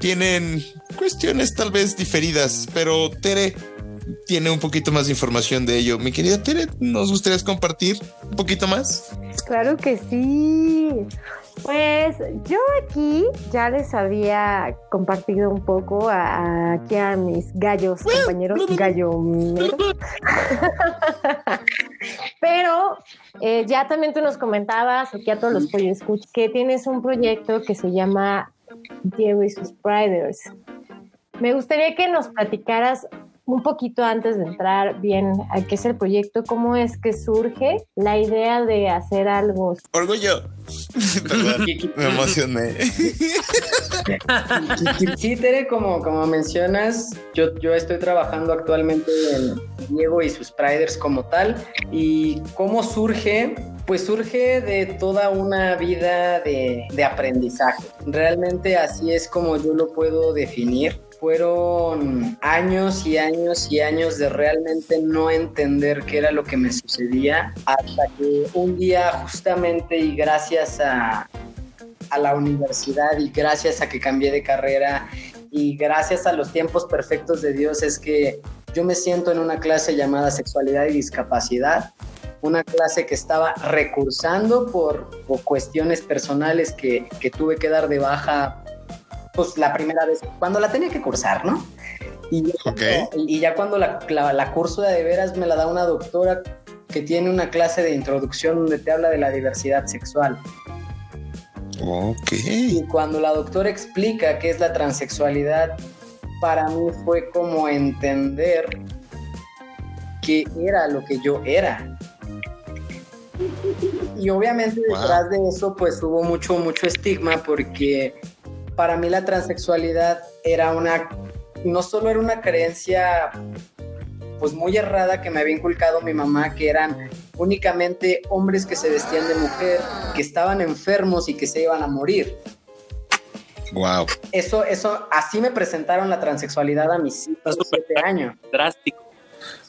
tienen cuestiones tal vez diferidas, pero Tere tiene un poquito más de información de ello. Mi querida Tere, ¿nos gustaría compartir un poquito más? Claro que sí. Pues yo aquí ya les había compartido un poco a, aquí a mis gallos, compañeros gallo. Pero eh, ya también tú nos comentabas, aquí a todos los pollos escuch, que tienes un proyecto que se llama Diego y sus Priders. Me gustaría que nos platicaras un poquito antes de entrar bien a qué es el proyecto, cómo es que surge la idea de hacer algo. Orgullo. Perdón, me emocioné. Sí, Tere, como, como mencionas, yo, yo estoy trabajando actualmente en Diego y sus Priders como tal. ¿Y cómo surge? Pues surge de toda una vida de, de aprendizaje. Realmente así es como yo lo puedo definir fueron años y años y años de realmente no entender qué era lo que me sucedía hasta que un día justamente y gracias a, a la universidad y gracias a que cambié de carrera y gracias a los tiempos perfectos de Dios es que yo me siento en una clase llamada sexualidad y discapacidad una clase que estaba recursando por, por cuestiones personales que, que tuve que dar de baja pues la primera vez, cuando la tenía que cursar, ¿no? Y, Ok. y ya cuando la, la, la curso de, de veras me la da una doctora que tiene una clase de introducción donde te habla de la diversidad sexual. Ok. Y cuando la doctora explica qué es la transexualidad, para mí fue como entender qué era lo que yo era. Y obviamente Wow. detrás de eso pues hubo mucho, mucho estigma porque para mí la transexualidad era una, no solo era una creencia pues muy errada que me había inculcado mi mamá, que eran únicamente hombres que se vestían de mujer, que estaban enfermos y que se iban a morir. Wow. Eso, eso, así me presentaron la transexualidad a mis Está súper 7 años. Drástico.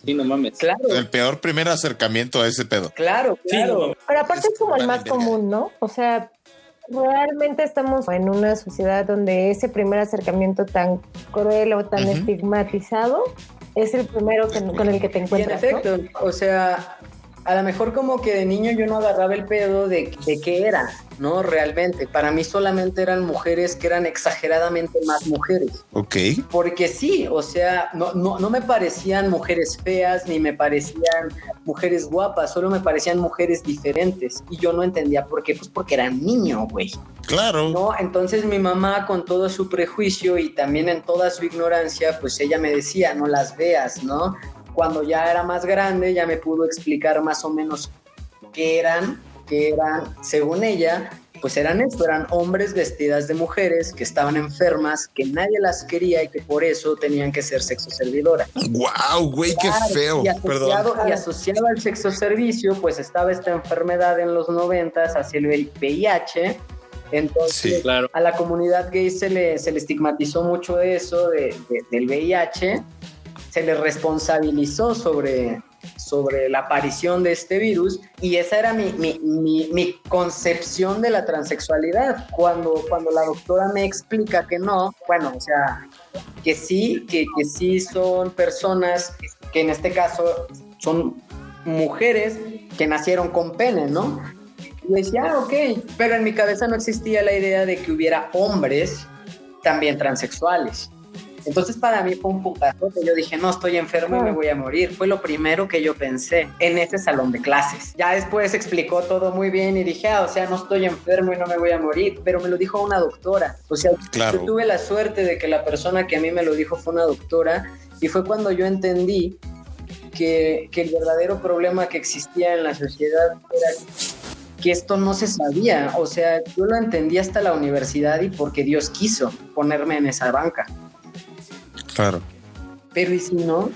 Sí, no mames. Claro, El peor primer acercamiento a ese pedo. claro, Sí, no claro. Pero aparte es como el más común, ¿no? O sea, realmente estamos en una sociedad donde ese primer acercamiento tan cruel o tan estigmatizado es el primero que- con el que te Y en encuentras. ¿no? efecto, o sea, a lo mejor como que de niño yo no agarraba el pedo de, de qué era, ¿no? Realmente. Para mí solamente eran mujeres que eran exageradamente más mujeres. Ok. Porque sí, o sea, no, no, no me parecían mujeres feas ni me parecían mujeres guapas, solo me parecían mujeres diferentes. Y yo no entendía por qué, pues porque era niño, güey. Claro. No, entonces mi mamá con todo su prejuicio y también en toda su ignorancia, pues ella me decía, no las veas, ¿no? Cuando ya era más grande, ya me pudo explicar más o menos qué eran, qué eran, según ella, pues eran esto, eran hombres vestidas de mujeres que estaban enfermas, que nadie las quería y que por eso tenían que ser sexo servidoras. Wow, güey, qué feo. Y asociado, Perdón. y asociado al sexo servicio, pues estaba esta enfermedad en los noventas, hacia el VIH. Entonces, Sí. Claro. a la comunidad gay se le, se le estigmatizó mucho eso de- de- del VIH, se le responsabilizó sobre, sobre la aparición de este virus y esa era mi, mi- mi- mi concepción de la transexualidad. Cuando, cuando la doctora me explica que no, bueno, o sea, que sí, que, que sí son personas que en este caso son mujeres que nacieron con pene, ¿no? Y decía, ah, ok, pero en mi cabeza no existía la idea de que hubiera hombres también transexuales. Entonces para mí fue un putazo que yo dije, no, estoy enfermo y me voy a morir. Fue lo primero que yo pensé en ese salón de clases. Ya después explicó todo muy bien y dije, ah, o sea, no estoy enfermo y no me voy a morir, pero me lo dijo una doctora. O sea, Claro. yo tuve la suerte de que la persona que a mí me lo dijo fue una doctora y fue cuando yo entendí que, que el verdadero problema que existía en la sociedad era que esto no se sabía. O sea, yo lo entendí hasta la universidad y porque Dios quiso ponerme en esa banca. Claro. Pero ¿y si no?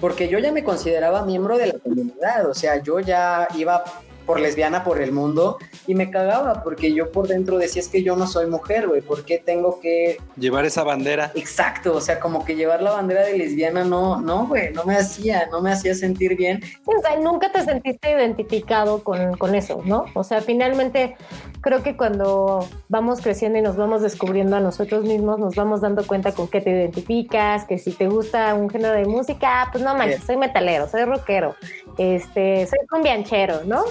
Porque yo ya me consideraba miembro de la comunidad, o sea, yo ya iba por lesbiana por el mundo y me cagaba porque yo por dentro decía es que yo no soy mujer, güey, ¿por qué tengo que Llevar esa bandera. Exacto, o sea, como que llevar la bandera de lesbiana no, no, güey, no me hacía, no me hacía sentir bien. Sí, o sea, nunca te sentiste identificado con, con eso, ¿no? O sea, finalmente creo que cuando vamos creciendo y nos vamos descubriendo a nosotros mismos, nos vamos dando cuenta con qué te identificas, que si te gusta un género de música, pues no manches, soy metalero, soy rockero, este, soy cumbianchero, ¿no?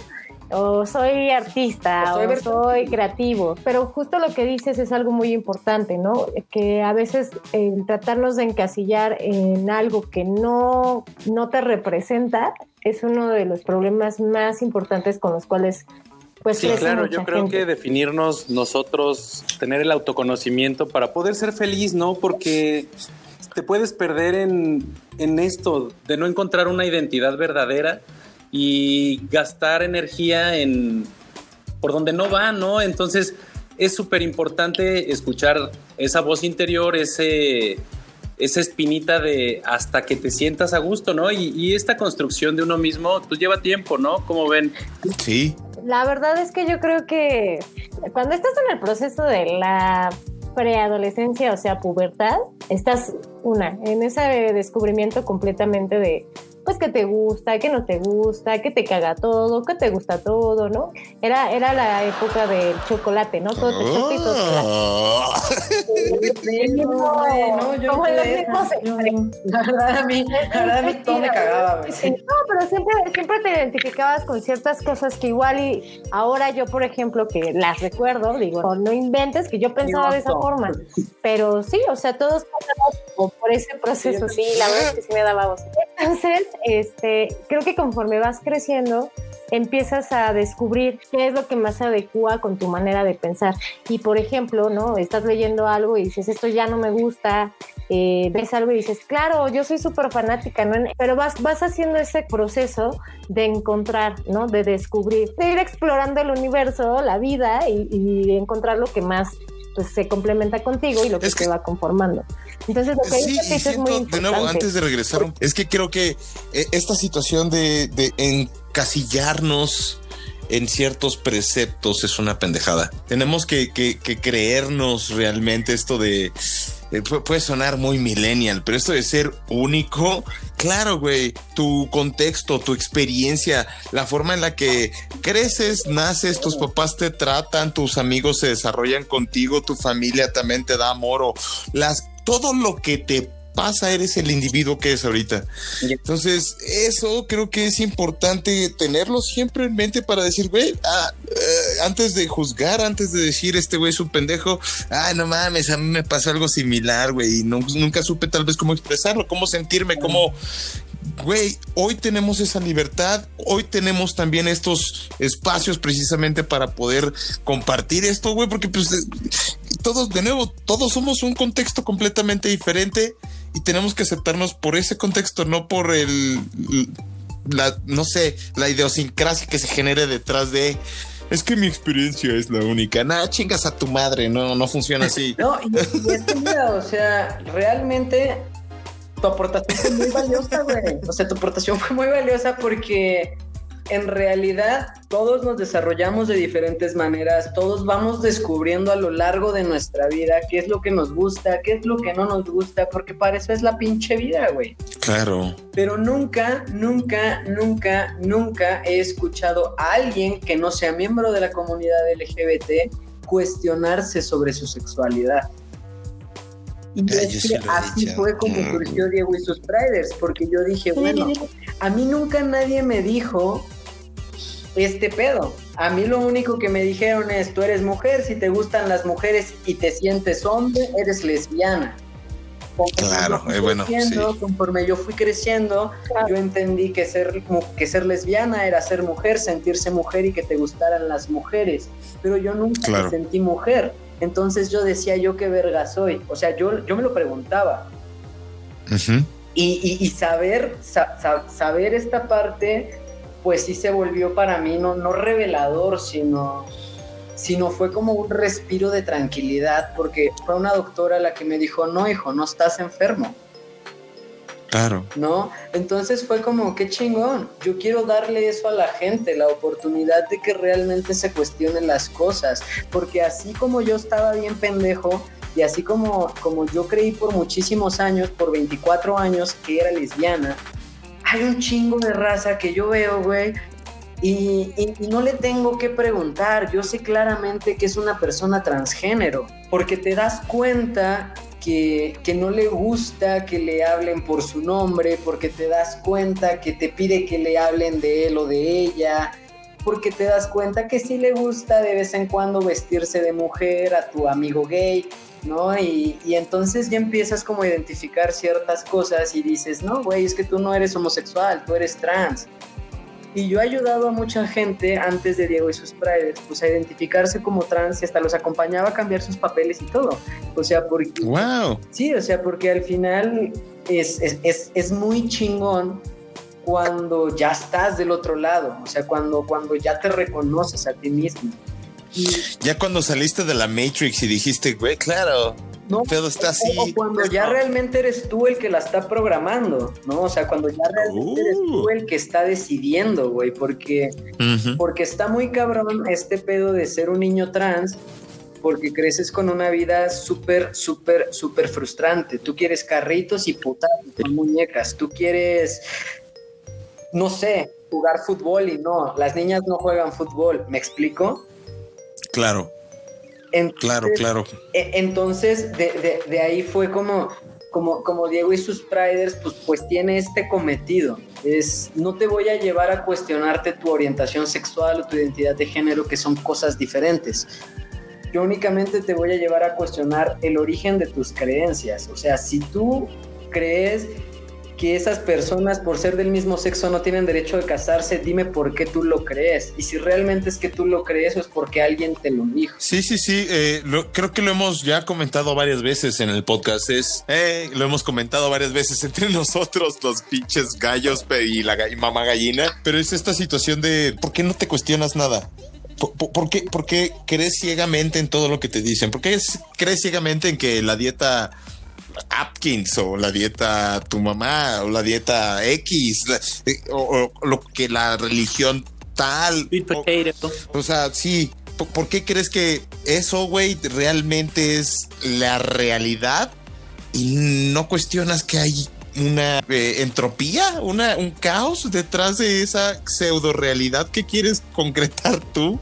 O soy artista, O soy o versátil. soy creativo. Pero justo lo que dices es algo muy importante, ¿no? Que a veces el tratarnos de encasillar en algo que no, no te representa es uno de los problemas más importantes con los cuales pues Sí, claro, yo creo gente. que definirnos nosotros, tener el autoconocimiento para poder ser feliz, ¿no? Porque te puedes perder en, en esto de no encontrar una identidad verdadera y gastar energía en por donde no va, ¿no? Entonces es súper importante escuchar esa voz interior, ese, esa espinita de hasta que te sientas a gusto, ¿no? Y, y esta construcción de uno mismo, pues lleva tiempo, ¿no? Como ven, Sí. La verdad es que yo creo que cuando estás en el proceso de la preadolescencia, o sea, pubertad, estás una en ese descubrimiento completamente de pues que te gusta, que no te gusta, que te caga todo, que te gusta todo, ¿no? Era, era la época del chocolate, ¿no? Todo te choca y todo te da. Ah. No, yo Como no los mismos La verdad, a mí, la verdad, a mí todo me cagaba. Sí, No, pero siempre, siempre te identificabas con ciertas cosas que igual y ahora yo, por ejemplo, que las recuerdo, digo, "Oh, no inventes que yo pensaba de esa forma. Pero sí, o sea, todos pasamos por ese proceso, sí, la verdad es que sí me daba voz. Entonces, este, creo que conforme vas creciendo, empiezas a descubrir qué es lo que más adecua con tu manera de pensar. Y por ejemplo, ¿no? Estás leyendo algo y dices, esto ya no me gusta, eh, ves algo y dices, claro, yo soy súper fanática, ¿no? Pero vas, vas haciendo ese proceso de encontrar, ¿no? De descubrir, de ir explorando el universo, la vida y encontrar lo que más pues, se complementa contigo y lo que, Es que- te va conformando. Entonces, lo que Sí, dices y es muy siento, importante. de nuevo, antes de regresar, es que creo que eh, esta situación de, de encasillarnos en ciertos preceptos es una pendejada. Tenemos que, que- que creernos realmente esto de... eh, pu- puede sonar muy millennial, pero esto de ser único, claro, güey, tu contexto, tu experiencia, la forma en la que creces, naces, tus papás te tratan, tus amigos se desarrollan contigo, tu familia también te da amor o las todo lo que te pasa eres el individuo que eres ahorita. Entonces, eso creo que es importante tenerlo siempre en mente para decir, güey, ah, eh, antes de juzgar, antes de decir este güey es un pendejo, ay, no mames, a mí me pasó algo similar, güey, y no- nunca supe tal vez cómo expresarlo, cómo sentirme, cómo, güey, hoy tenemos esa libertad, hoy tenemos también estos espacios precisamente para poder compartir esto, güey, porque pues eh, todos, de nuevo, todos somos un contexto completamente diferente y tenemos que aceptarnos por ese contexto, no por el, la, no sé, la idiosincrasia que se genere detrás de... Es que mi experiencia es la única. Nah, chingas a tu madre, no, no funciona así. No, y, es mira, o sea, realmente tu aportación fue muy valiosa, güey. O sea, tu aportación fue muy valiosa porque en realidad todos nos desarrollamos de diferentes maneras, todos vamos descubriendo a lo largo de nuestra vida qué es lo que nos gusta, qué es lo que no nos gusta, porque para eso es la pinche vida, güey. Claro. Pero nunca, nunca, nunca, nunca he escuchado a alguien que no sea miembro de la comunidad LGBT cuestionarse sobre su sexualidad. Y es que así dicho. fue como Mm. surgió Diego y sus Priders, porque yo dije, bueno, a mí nunca nadie me dijo este pedo. A mí lo único que me dijeron es, tú eres mujer, si te gustan las mujeres y te sientes hombre, eres lesbiana. Conforme Claro, eh, bueno, sí. Conforme yo fui creciendo, yo entendí que ser, que ser lesbiana era ser mujer, sentirse mujer y que te gustaran las mujeres. Pero yo nunca Claro. me sentí mujer. Entonces yo decía, ¿yo qué verga soy? O sea, yo, yo me lo preguntaba. Ujú. Y, y- y saber, sa- sa- saber esta parte, pues sí se volvió para mí no, no revelador, sino, sino fue como un respiro de tranquilidad, porque fue una doctora la que me dijo, no, hijo, no estás enfermo, Claro. ¿no? Entonces fue como, qué chingón, yo quiero darle eso a la gente, la oportunidad de que realmente se cuestionen las cosas, porque así como yo estaba bien pendejo, y así como, como yo creí por muchísimos años, por 24 años, que era lesbiana, hay un chingo de raza que yo veo, güey, y, no le tengo que preguntar, yo sé claramente que es una persona transgénero, porque te das cuenta que, que no le gusta que le hablen por su nombre, porque te das cuenta que te pide que le hablen de él o de ella, porque te das cuenta que sí le gusta de vez en cuando vestirse de mujer a tu amigo gay, ¿no? Y, y entonces ya empiezas como a identificar ciertas cosas y dices, no, güey, es que tú no eres homosexual, tú eres trans. Y yo he ayudado a mucha gente antes de Diego y sus Priders, pues a identificarse como trans y hasta los acompañaba a cambiar sus papeles y todo. O sea, porque... Wow. Sí, o sea, porque al final es, es, es, es muy chingón cuando ya estás del otro lado, o sea, cuando, cuando ya te reconoces a ti mismo. Ya cuando saliste de la Matrix y dijiste, güey, claro, no, pero está así. O cuando ya realmente eres tú el que la está programando, ¿no? O sea, cuando ya realmente uh. eres tú el que está decidiendo, güey, porque, uh -huh. porque está muy cabrón este pedo de ser un niño trans, porque creces con una vida súper, súper, súper frustrante. Tú quieres carritos y putas con muñecas. Tú quieres, no sé, jugar fútbol y no, las niñas no juegan fútbol. ¿Me explico? Claro. Entonces, claro, claro. Entonces, de, de, de, ahí fue como, como, como Diego y sus Priders, pues, pues tiene este cometido. Es, no te voy a llevar a cuestionarte tu orientación sexual o tu identidad de género, que son cosas diferentes. Yo únicamente te voy a llevar a cuestionar el origen de tus creencias. O sea, si tú crees que esas personas por ser del mismo sexo no tienen derecho de casarse, dime por qué tú lo crees. Y si realmente es que tú lo crees o es porque alguien te lo dijo. Sí, sí, sí. Eh, creo que lo hemos ya comentado varias veces en el podcast. Es, eh, lo hemos comentado varias veces entre nosotros, los pinches gallos y la mamá gallina. Pero es esta situación de ¿por qué no te cuestionas nada? ¿Por, por, por, qué, ¿Por, qué, crees ciegamente en todo lo que te dicen? ¿Por qué crees ciegamente en que la dieta Atkins o la dieta tu mamá o la dieta X la, o, o, lo que la religión tal? O, o, sea, sí. ¿Por qué crees que eso, güey, realmente es la realidad? Y no cuestionas que hay una eh, entropía, una, un caos detrás de esa pseudo realidad que quieres concretar tú.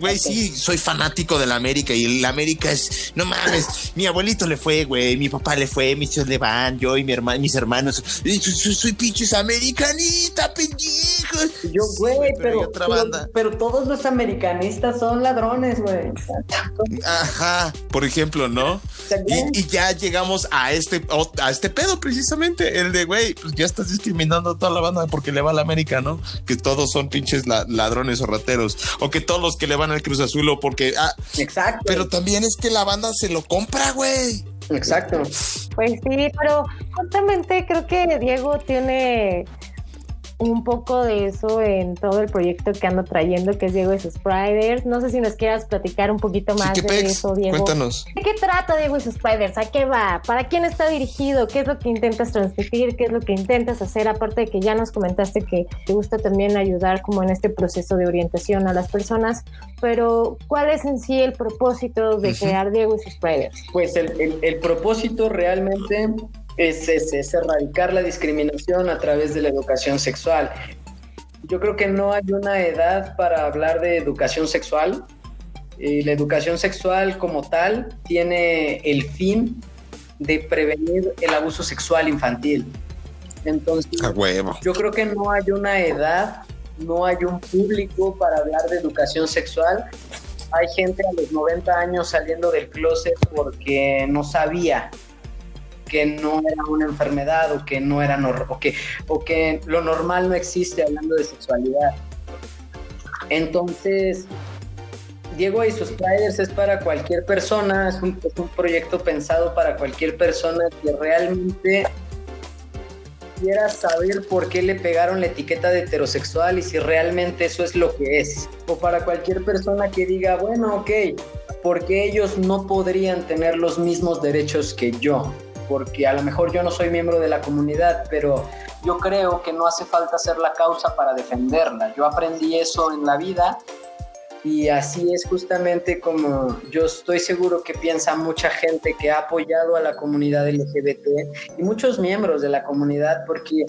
Güey, sí, soy fanático de la América y la América es, no mames, mi abuelito le fue, güey, mi papá le fue, mis tíos le van, yo y mi hermano, mis hermanos, soy, soy, soy pinches americanita, pendejos. Yo, güey, pero, pero, pero, todos los americanistas son ladrones, güey. Ajá, por ejemplo, ¿no? Y, y, ya llegamos a este, a este pedo precisamente, el de, güey, pues ya estás discriminando a toda la banda porque le va a la América, ¿no? Que todos son pinches ladrones o rateros, o que todos los que le van al Cruz Azul o porque. Ah, Exacto. Pero también es que la banda se lo compra, güey. Exacto. Pues sí, pero justamente creo que Diego tiene un poco de eso en todo el proyecto que ando trayendo, que es Diego y sus Spiders. No sé si nos quieras platicar un poquito más sí, de pex? eso, Diego. Cuéntanos. ¿De qué trata Diego y sus Spiders? ¿A qué va? ¿Para quién está dirigido? ¿Qué es lo que intentas transmitir? ¿Qué es lo que intentas hacer? Aparte de que ya nos comentaste que te gusta también ayudar como en este proceso de orientación a las personas, pero ¿cuál es en sí el propósito de uh -huh. crear Diego y sus Spiders? Pues el, el, el propósito realmente es, es, es erradicar la discriminación a través de la educación sexual. Yo creo que no hay una edad para hablar de educación sexual. Y la educación sexual como tal tiene el fin de prevenir el abuso sexual infantil. Entonces, yo creo que no hay una edad, no hay un público para hablar de educación sexual. Hay gente a los 90 años saliendo del closet porque no sabía que no era una enfermedad o que no era o que, o que lo normal no existe hablando de sexualidad. Entonces, Diego y sus Spiders es para cualquier persona, es un, es un, proyecto pensado para cualquier persona que realmente quiera saber por qué le pegaron la etiqueta de heterosexual y si realmente eso es lo que es. O para cualquier persona que diga, bueno, ok, porque ellos no podrían tener los mismos derechos que yo? Porque a lo mejor yo no soy miembro de la comunidad, pero yo creo que no hace falta ser la causa para defenderla. Yo aprendí eso en la vida y así es justamente como yo estoy seguro que piensa mucha gente que ha apoyado a la comunidad LGBT y muchos miembros de la comunidad, porque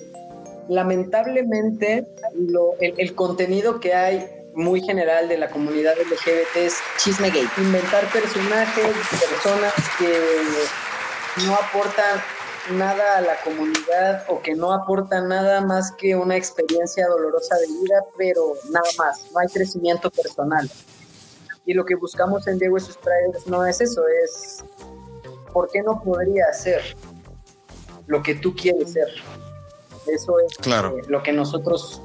lamentablemente lo, el, el contenido que hay muy general de la comunidad LGBT es chisme gay, inventar personajes, personas que no aportan nada a la comunidad o que no aportan nada más que una experiencia dolorosa de vida, pero nada más, no hay crecimiento personal. Y lo que buscamos en Diego y sus Traders no es eso, es ¿por qué no podría ser lo que tú quieres ser? Eso es claro. eh, lo que nosotros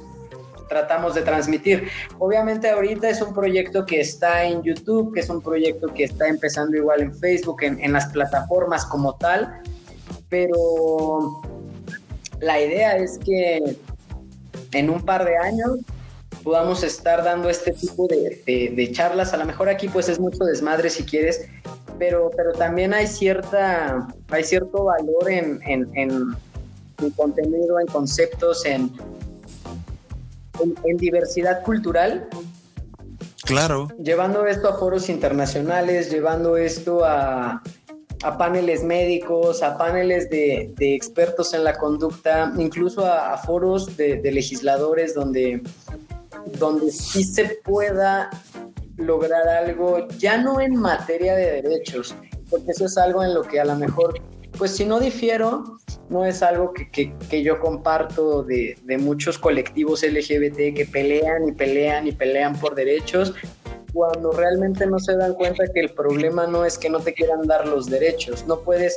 tratamos de transmitir. Obviamente ahorita es un proyecto que está en YouTube, que es un proyecto que está empezando igual en Facebook, en, en las plataformas como tal, pero la idea es que en un par de años podamos estar dando este tipo de, de- charlas. A lo mejor aquí pues es mucho desmadre si quieres, pero, pero también hay cierta, hay cierto valor en, en, en- en contenido, en conceptos, en, en, en diversidad cultural, Claro. llevando esto a foros internacionales, llevando esto a, a paneles médicos, a paneles de, de expertos en la conducta, incluso a, a foros de, de legisladores donde, donde sí se pueda lograr algo, ya no en materia de derechos, porque eso es algo en lo que a lo mejor, pues si no difiero, no es algo que, que- que yo comparto de, de muchos colectivos LGBT que pelean y pelean y pelean por derechos, cuando realmente no se dan cuenta que el problema no es que no te quieran dar los derechos, no puedes,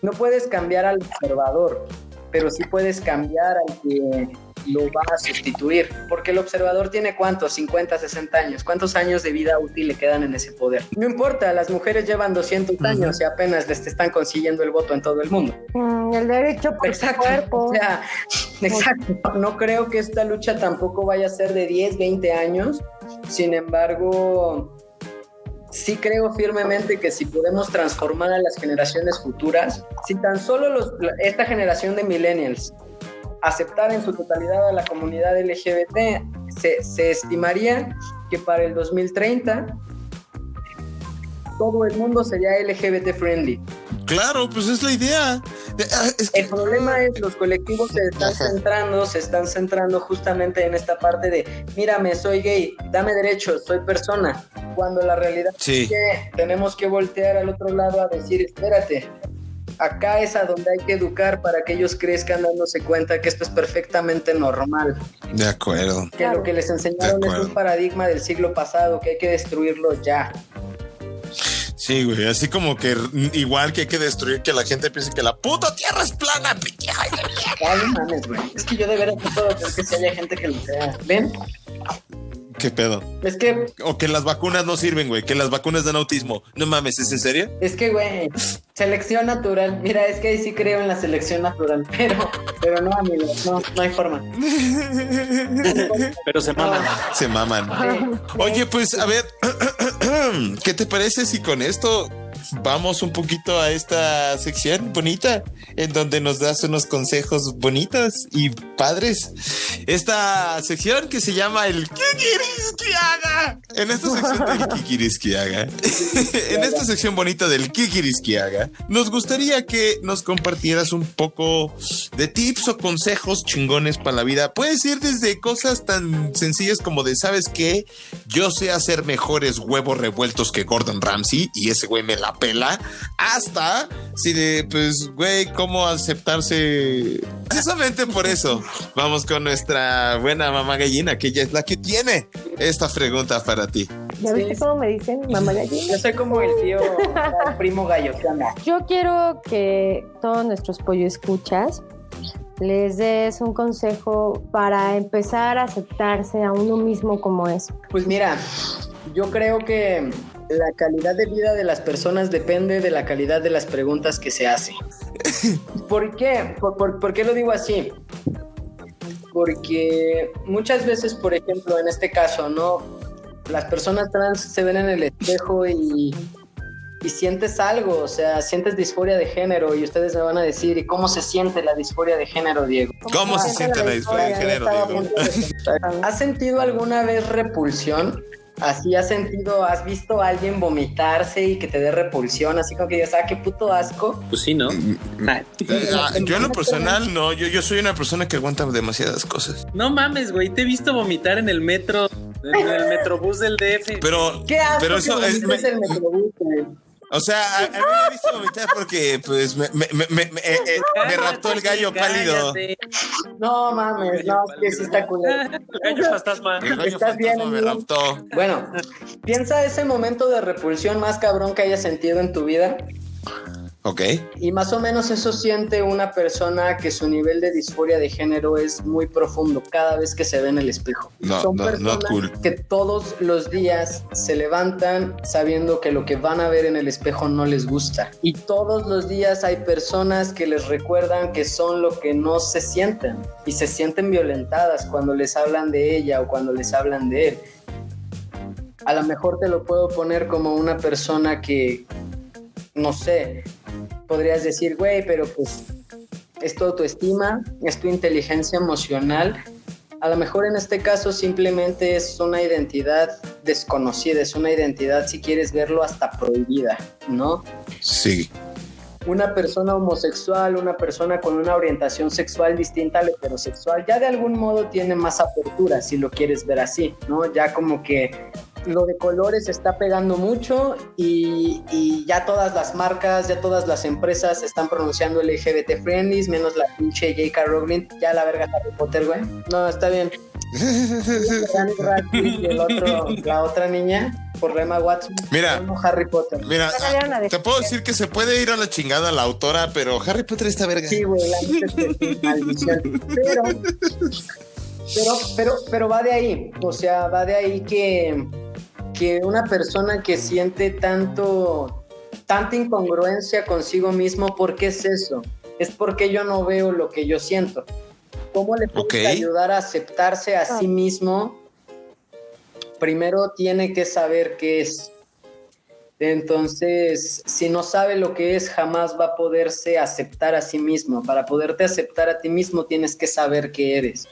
no puedes cambiar al observador, pero sí puedes cambiar al que lo va a sustituir, porque el observador tiene cuántos, 50, 60 años, cuántos años de vida útil le quedan en ese poder. No importa, las mujeres llevan 200 años y apenas les están consiguiendo el voto en todo el mundo. Mm, el derecho por su Exacto. cuerpo. O sea, exacto. No creo que esta lucha tampoco vaya a ser de 10, 20 años. Sin embargo, sí creo firmemente que si podemos transformar a las generaciones futuras, si tan solo los- esta generación de millennials aceptar en su totalidad a la comunidad LGBT, se, se estimaría que para el 2030 todo el mundo sería LGBT friendly. Claro, pues es la idea. De- ah, es que- El problema es los colectivos se están centrando, se están centrando justamente en esta parte de, mírame, soy gay, dame derechos, soy persona, cuando la realidad Sí. es que tenemos que voltear al otro lado a decir, espérate, acá es a donde hay que educar para que ellos crezcan dándose cuenta que esto es perfectamente normal, De acuerdo. que lo que les enseñaron es un paradigma del siglo pasado, que hay que destruirlo ya. Sí, güey. Así como que igual que hay que destruir que la gente piense que la puta tierra es plana, pendeja. Ay, mames, güey. Es que yo de veras no puedo creer que si haya gente que lo crea. ¿Ven? ¿Qué pedo? Es que O que las vacunas no sirven, güey. Que las vacunas dan autismo. No mames, ¿es en serio? Es que, güey, selección natural. Mira, es que ahí sí creo en la selección natural, pero, pero no, amigos, no, no hay forma. Pero se maman. Se maman. Oye, pues a ver, ¿qué te parece si con esto vamos un poquito a esta sección bonita en donde nos das unos consejos bonitos y padres? Esta sección que se llama el ¿Qué quieres que haga? En esta sección del ¿Qué quieres que haga? en esta sección bonita del ¿Qué quieres que haga? Nos gustaría que nos compartieras un poco de tips o consejos chingones para la vida. Puedes ir desde cosas tan sencillas como de, ¿sabes qué? Yo sé hacer mejores huevos revueltos que Gordon Ramsay y ese güey me la pela. Hasta si de, pues, güey, cómo aceptarse. Precisamente por eso vamos con nuestra buena mamá gallina, que ella es la que tiene esta pregunta para ti. ¿Ya viste cómo me dicen mamá gallina? Yo soy como el tío, el primo gallo, ¿qué onda? Yo quiero que todos nuestros pollo escuchas les des un consejo para empezar a aceptarse a uno mismo como es. Pues mira, yo creo que la calidad de vida de las personas depende de la calidad de las preguntas que se hacen. ¿Por qué? ¿Por, por- por qué lo digo así? Porque muchas veces, por ejemplo, en este caso, ¿no? Las personas trans se ven en el espejo y, y sientes algo, o sea, sientes disforia de género y ustedes me van a decir, ¿y cómo se siente la disforia de género, Diego? ¿Cómo se siente la disforia de género, Diego? ¿Has sentido alguna vez repulsión? Así has sentido, has visto a alguien vomitarse y que te dé repulsión, así como que digas, ah, qué puto asco. Pues sí, ¿no? Nah. Ah, yo en lo personal, no, yo, yo soy una persona que aguanta demasiadas cosas. No mames, güey. Te he visto vomitar en el metro, en el metrobús del DF. Pero, ¿Qué asco pero que eso es, me- el metrobús, güey? O sea, a, a mí me he visto vomitar porque, pues, me, me, me, me- me- eh, eh, me raptó el gallo pálido. No mames, no, es que sí está culero. El gallo fantasma. El gallo ¿Estás bien, fantasma me amigo? raptó. Bueno, piensa ese momento de repulsión más cabrón que hayas sentido en tu vida. Ok. Y más o menos eso siente una persona que su nivel de disforia de género es muy profundo cada vez que se ve en el espejo. No, Son no, personas cool. que todos los días se levantan sabiendo que lo que van a ver en el espejo no les gusta. Y todos los días hay personas que les recuerdan que son lo que no se sienten. Y se sienten violentadas cuando les hablan de ella o cuando les hablan de él. A lo mejor te lo puedo poner como una persona que, no sé, podrías decir, güey, pero pues es tu autoestima, es tu inteligencia emocional. A lo mejor en este caso simplemente es una identidad desconocida, es una identidad, si quieres verlo, hasta prohibida, ¿no? Sí. Una persona homosexual, una persona con una orientación sexual distinta al heterosexual, ya de algún modo tiene más apertura, si lo quieres ver así, ¿no? Ya como que lo de colores está pegando mucho y, y ya todas las marcas, ya todas las empresas están pronunciando LGBT friendlies, menos la pinche J.K. Rowling. Ya la verga Harry Potter, güey. No, está bien. Daniel Radcliffe y el otro, la otra niña, por Emma Watson. Mira. Harry Potter. Mira, te puedo decir que se puede ir a la chingada la autora, pero Harry Potter está verga. Sí, güey, la maldición. Pero, pero, pero, pero va de ahí. O sea, va de ahí que, que una persona que siente tanto, tanta incongruencia consigo mismo, ¿por qué es eso? Es porque yo no veo lo que yo siento. ¿Cómo le puedes ayudar a aceptarse a sí mismo? Primero tiene que saber qué es. Entonces, si no sabe lo que es, jamás va a poderse aceptar a sí mismo. Para poderte aceptar a ti mismo, tienes que saber qué eres.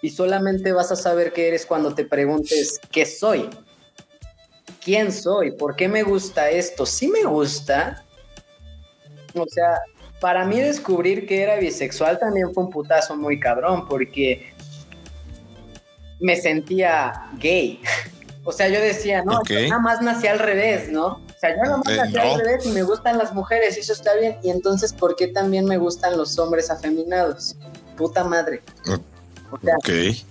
Y solamente vas a saber qué eres cuando te preguntes, ¿qué soy? ¿Quién soy? ¿Por qué me gusta esto? ¿Sí me gusta? O sea, para mí descubrir que era bisexual también fue un putazo muy cabrón, porque me sentía gay. O sea, yo decía, no, yo nada más nací al revés, ¿no? O sea, yo nada más Eh, nací no. al revés y me gustan las mujeres y eso está bien. Y entonces, ¿por qué también me gustan los hombres afeminados? Puta madre. O sea,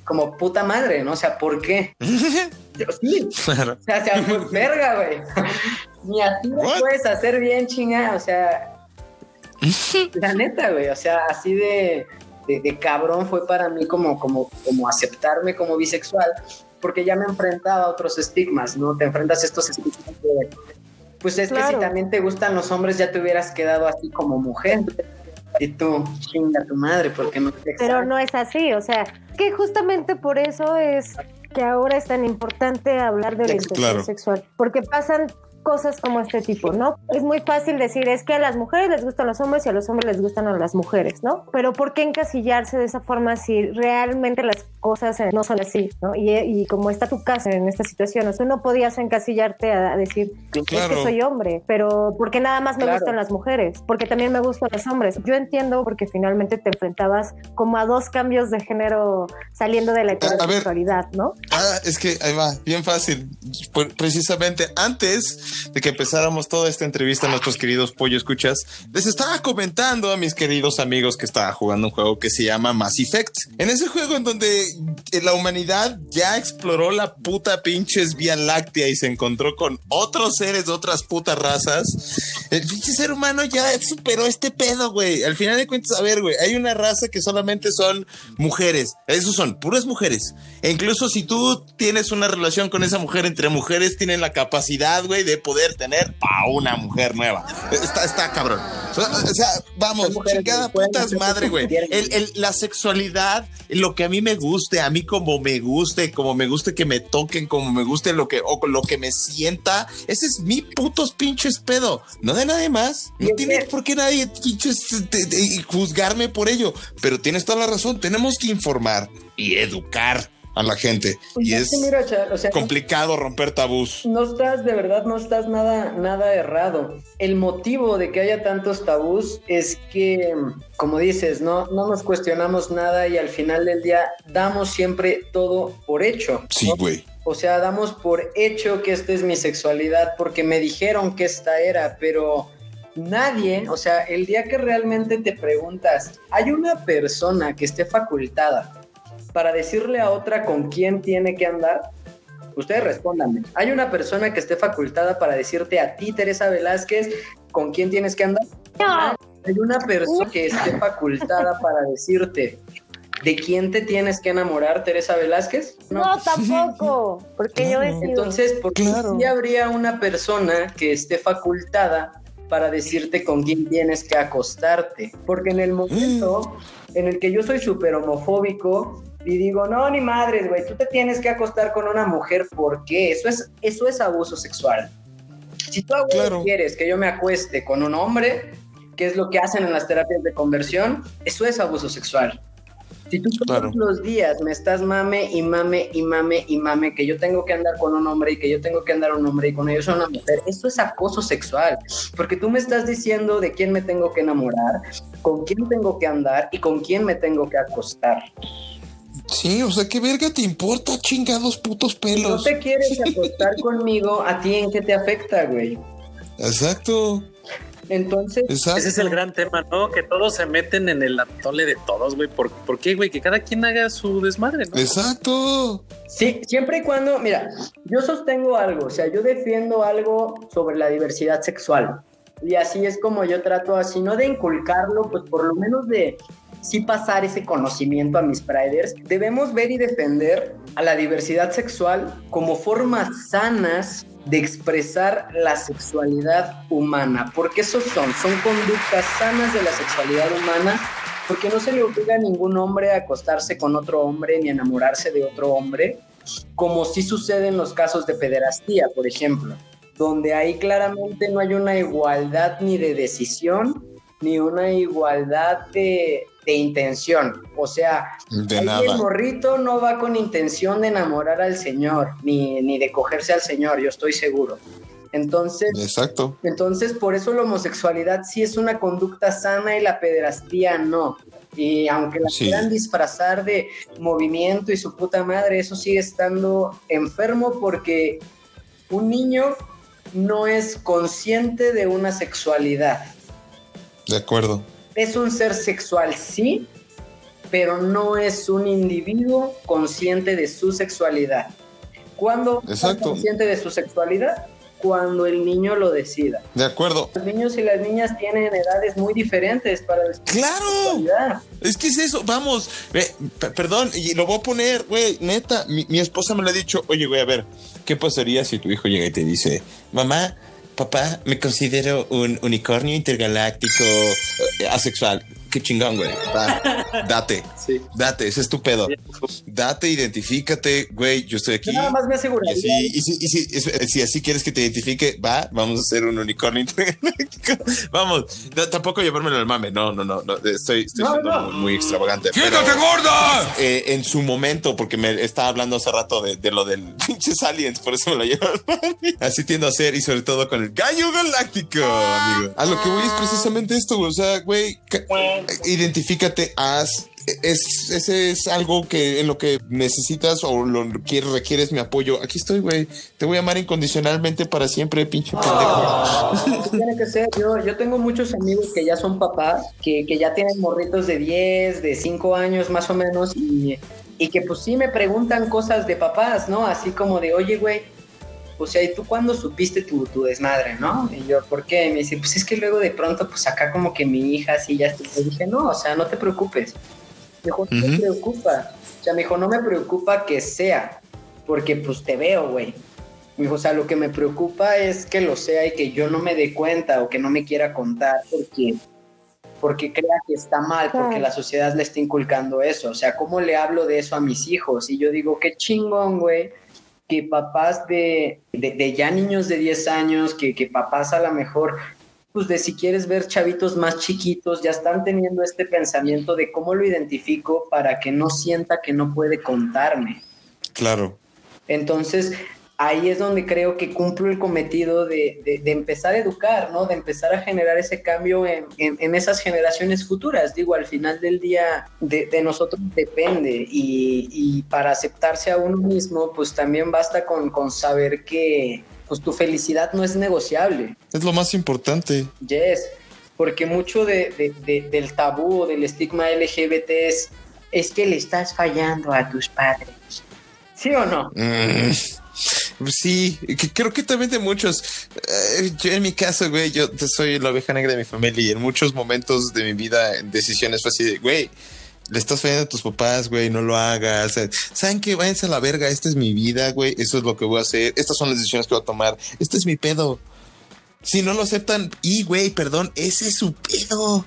como puta madre, ¿no? O sea, ¿por qué? Yo, sí, Claro. o sea, sea, pues, verga, güey. Ni así lo puedes hacer bien, chinga. O sea, la neta, güey. O sea, así de, de, de cabrón fue para mí como, como, como aceptarme como bisexual, porque ya me enfrentaba a otros estigmas, ¿no? Te enfrentas a estos estigmas de, pues es que si también te gustan los hombres, ya te hubieras quedado así como mujer. Y tú, chinga tu madre, porque no te Pero no es así, o sea, que justamente por eso es que ahora es tan importante hablar de orientación Claro. sexual, porque pasan cosas como este tipo, ¿no? Es muy fácil decir, es que a las mujeres les gustan los hombres y a los hombres les gustan a las mujeres, ¿no? Pero ¿por qué encasillarse de esa forma si realmente las cosas eh, no son así, ¿no? Y, y como está tu caso en esta situación, o sea, no podías encasillarte a, decir, es que soy hombre, pero porque nada más me Claro. gustan las mujeres, porque también me gustan los hombres. Yo entiendo porque finalmente te enfrentabas como a dos cambios de género saliendo de la heterosexualidad, ¿no? Ah, es que ahí va, bien fácil. Precisamente antes de que empezáramos toda esta entrevista, nuestros queridos pollo escuchas, les estaba comentando a mis queridos amigos que estaba jugando un juego que se llama Mass Effect. En ese juego en donde eh, la humanidad ya exploró la puta pinches Vía Láctea y se encontró con otros seres de otras putas razas, el pinche ser humano ya superó este pedo, güey. Al final de cuentas, a ver, güey, hay una raza que solamente son mujeres. Esos son puras mujeres. E incluso si tú tienes una relación con esa mujer entre mujeres, tienen la capacidad, güey, de poder tener a una mujer nueva. Está, está cabrón. O sea, vamos, chingada putas madre, güey. El, el- la sexualidad, lo que a mí me guste, a mí como me guste, como me guste que me toquen, como me guste lo que, o lo que me sienta, ese es mi putos pinches pedo, no de nadie más. No tiene por qué nadie pinches te- te- juzgarme por ello, pero tienes toda la razón, tenemos que informar y educar a la gente y Pues es que mira, cha- o sea, complicado romper tabús. No estás, de verdad, no estás nada, nada errado. El motivo de que haya tantos tabús es que, como dices, no, no nos cuestionamos nada y al final del día damos siempre todo por hecho. Sí, ¿no? güey. O sea, damos por hecho que esta es mi sexualidad porque me dijeron que esta era, pero nadie, o sea, el día que realmente te preguntas, ¿hay una persona que esté facultada para decirle a otra con quién tiene que andar? Ustedes respóndanme. ¿Hay una persona que esté facultada para decirte a ti, Teresa Velázquez, con quién tienes que andar. No, Hay una persona que esté facultada para decirte de quién te tienes que enamorar, Teresa Velázquez. no, tampoco, porque yo decido. Entonces, ¿por qué Claro. sí habría una persona que esté facultada para decirte con quién tienes que acostarte? Porque en el momento en el que yo soy súper homofóbico y digo, no, ni madres, güey, tú te tienes que acostar con una mujer, ¿por qué? Eso es, eso es abuso sexual. Si tú Claro. quieres que yo me acueste con un hombre, que es lo que hacen en las terapias de conversión, eso es abuso sexual. Si tú todos Claro. los días me estás mame y mame y mame y mame que yo tengo que andar con un hombre y que yo tengo que andar un hombre y con ellos una mujer, eso es acoso sexual, porque tú me estás diciendo de quién me tengo que enamorar, con quién tengo que andar y con quién me tengo que acostar. Sí, o sea, ¿qué verga te importa, chingados putos Si no pelos? te quieres acostar conmigo, ¿a ti en qué te afecta, güey? Exacto, Entonces, exacto. Ese es el gran tema, ¿no? Que todos se meten en el atole de todos, güey. ¿Por, por qué, güey? Que cada quien haga su desmadre, ¿no? Exacto. Sí, siempre y cuando, mira, yo sostengo algo, o sea, yo defiendo algo sobre la diversidad sexual. Y así es como yo trato, así no de inculcarlo, pues por lo menos de sí pasar ese conocimiento a mis priders. Debemos ver y defender a la diversidad sexual como formas sanas de expresar la sexualidad humana, porque esos son, son conductas sanas de la sexualidad humana porque no se le obliga a ningún hombre a acostarse con otro hombre ni a enamorarse de otro hombre, como sí sucede en los casos de pederastía, por ejemplo, donde ahí claramente no hay una igualdad ni de decisión, ni una igualdad de, de intención. O sea, De ahí el morrito no va con intención de enamorar al Señor, ni, ni de cogerse al Señor, yo estoy seguro. Entonces, Exacto. entonces, por eso la homosexualidad sí es una conducta sana y la pederastía no. Y aunque la Sí. quieran disfrazar de movimiento y su puta madre, eso sigue estando enfermo porque un niño no es consciente de una sexualidad. De acuerdo. Es un ser sexual, sí, pero no es un individuo consciente de su sexualidad. ¿Cuándo es consciente de su sexualidad? Cuando el niño lo decida. De acuerdo. Los niños y las niñas tienen edades muy diferentes para ¡Claro! su. Es que es eso, vamos, perdón, y lo voy a poner, güey, neta, mi, mi esposa me lo ha dicho, oye, güey, a ver, ¿qué pasaría si tu hijo llega y te dice, mamá, papá, me considero un unicornio intergaláctico eh, asexual? Qué chingón, güey, va, date, Sí. date, ese es tu pedo, date, identifícate, güey, yo estoy aquí. Yo nada más me Y aseguraría. así, y si, y si- es- si así quieres que te identifique, va, vamos a hacer un unicornio intergaláctico. Vamos, no, tampoco llevármelo al mame, no, no, no, no, estoy, estoy No, siendo no. Muy, muy extravagante. pero- gorda! eh, en su momento, porque me estaba hablando hace rato de, de lo del pinches aliens, por eso me lo llevo. Así tiendo a ser y sobre todo con el gallo galáctico, amigo. A lo que voy es precisamente esto, güey. O sea, güey, identifícate, haz. Es, ese es algo que en lo que necesitas o lo quieres, requieres mi apoyo. Aquí estoy, güey. Te voy a amar incondicionalmente para siempre, pinche pendejo. Así tiene que ser. Yo, yo tengo muchos amigos que ya son papás, que, que ya tienen morritos de 10, de 5 años más o menos, y, y que pues sí me preguntan cosas de papás, ¿no? Así como de, oye, güey, o sea, ¿y tú cuándo supiste tu, tu desmadre, no? Y yo, ¿por qué? Y me dice, pues es que luego de pronto, pues acá como que mi hija así ya... está". Le dije, no, o sea, no te preocupes. Me dijo, no me Ujú. preocupa. O sea, me dijo, no me preocupa que sea, porque pues te veo, güey. Me dijo, o sea, lo que me preocupa es que lo sea y que yo no me dé cuenta o que no me quiera contar porque, porque crea que está mal, porque la sociedad le está inculcando eso. O sea, ¿cómo le hablo de eso a mis hijos? Y yo digo, qué chingón, güey, que papás de, de, de ya niños de 10 años, que, que papás a lo mejor, pues de si quieres ver chavitos más chiquitos, ya están teniendo este pensamiento de cómo lo identifico para que no sienta que no puede contarme. Claro. Entonces, ahí es donde creo que cumplo el cometido de, de- de empezar a educar, ¿no? De empezar a generar ese cambio en, en- en esas generaciones futuras. Digo, al final del día de, de nosotros depende y, y para aceptarse a uno mismo, pues también basta con, con saber que pues tu felicidad no es negociable. Es lo más importante. Yes, porque mucho de- de- de- del tabú o del estigma LGBT es, es que le estás fallando a tus padres. ¿Sí o no? Mm. Sí, creo que también de muchos. Eh, yo en mi caso, güey, yo soy la oveja negra de mi familia y en muchos momentos de mi vida, en decisiones fue así de, güey, le estás fallando a tus papás, güey, no lo hagas. ¿Saben qué? Váyanse a la verga, esta es mi vida, güey, eso es lo que voy a hacer, estas son las decisiones que voy a tomar, este es mi pedo. Si no lo aceptan, y güey, perdón, ese es su pedo.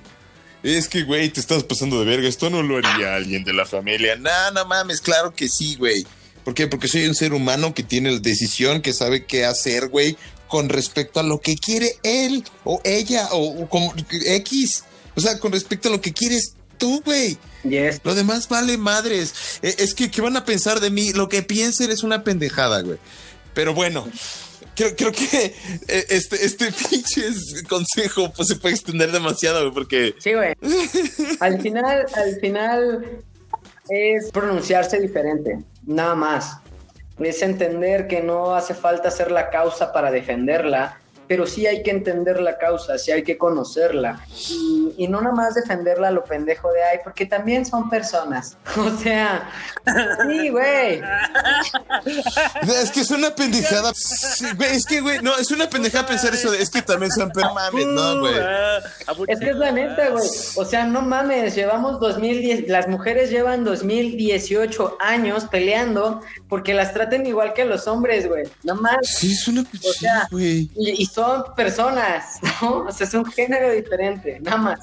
Es que, güey, te estás pasando de verga. Esto no lo haría alguien de la familia. No, no mames, claro que sí, güey. ¿Por qué? Porque soy un ser humano que tiene la decisión, que sabe qué hacer, güey, con respecto a lo que quiere él o ella o, como X. O sea, con respecto a lo que quieres tú, güey. Yes. Lo demás vale madres. E, Es que, ¿qué van a pensar de mí? Lo que piensen es una pendejada, güey. Pero bueno, creo, creo que eh, este, este pinche consejo pues, se puede extender demasiado, güey, porque Sí, güey. Al final, al final es pronunciarse diferente, nada más. Es entender que no hace falta ser la causa para defenderla, pero sí hay que entender la causa, sí hay que conocerla. Y, y no nada más defenderla a lo pendejo de ay, porque también son personas. O sea, sí, güey. Es que es una pendejada. Sí, güey, es que, güey, no, es una pendejada pensar eso de es que también son per mames, no, güey. Ah, Es que es la neta, güey. O sea, no mames, llevamos 2010, las mujeres llevan 2018 años peleando porque las traten igual que los hombres, güey. No mames. Sí, es una O sea, güey. Y, y son personas, ¿no? O sea, es un género diferente, nada más.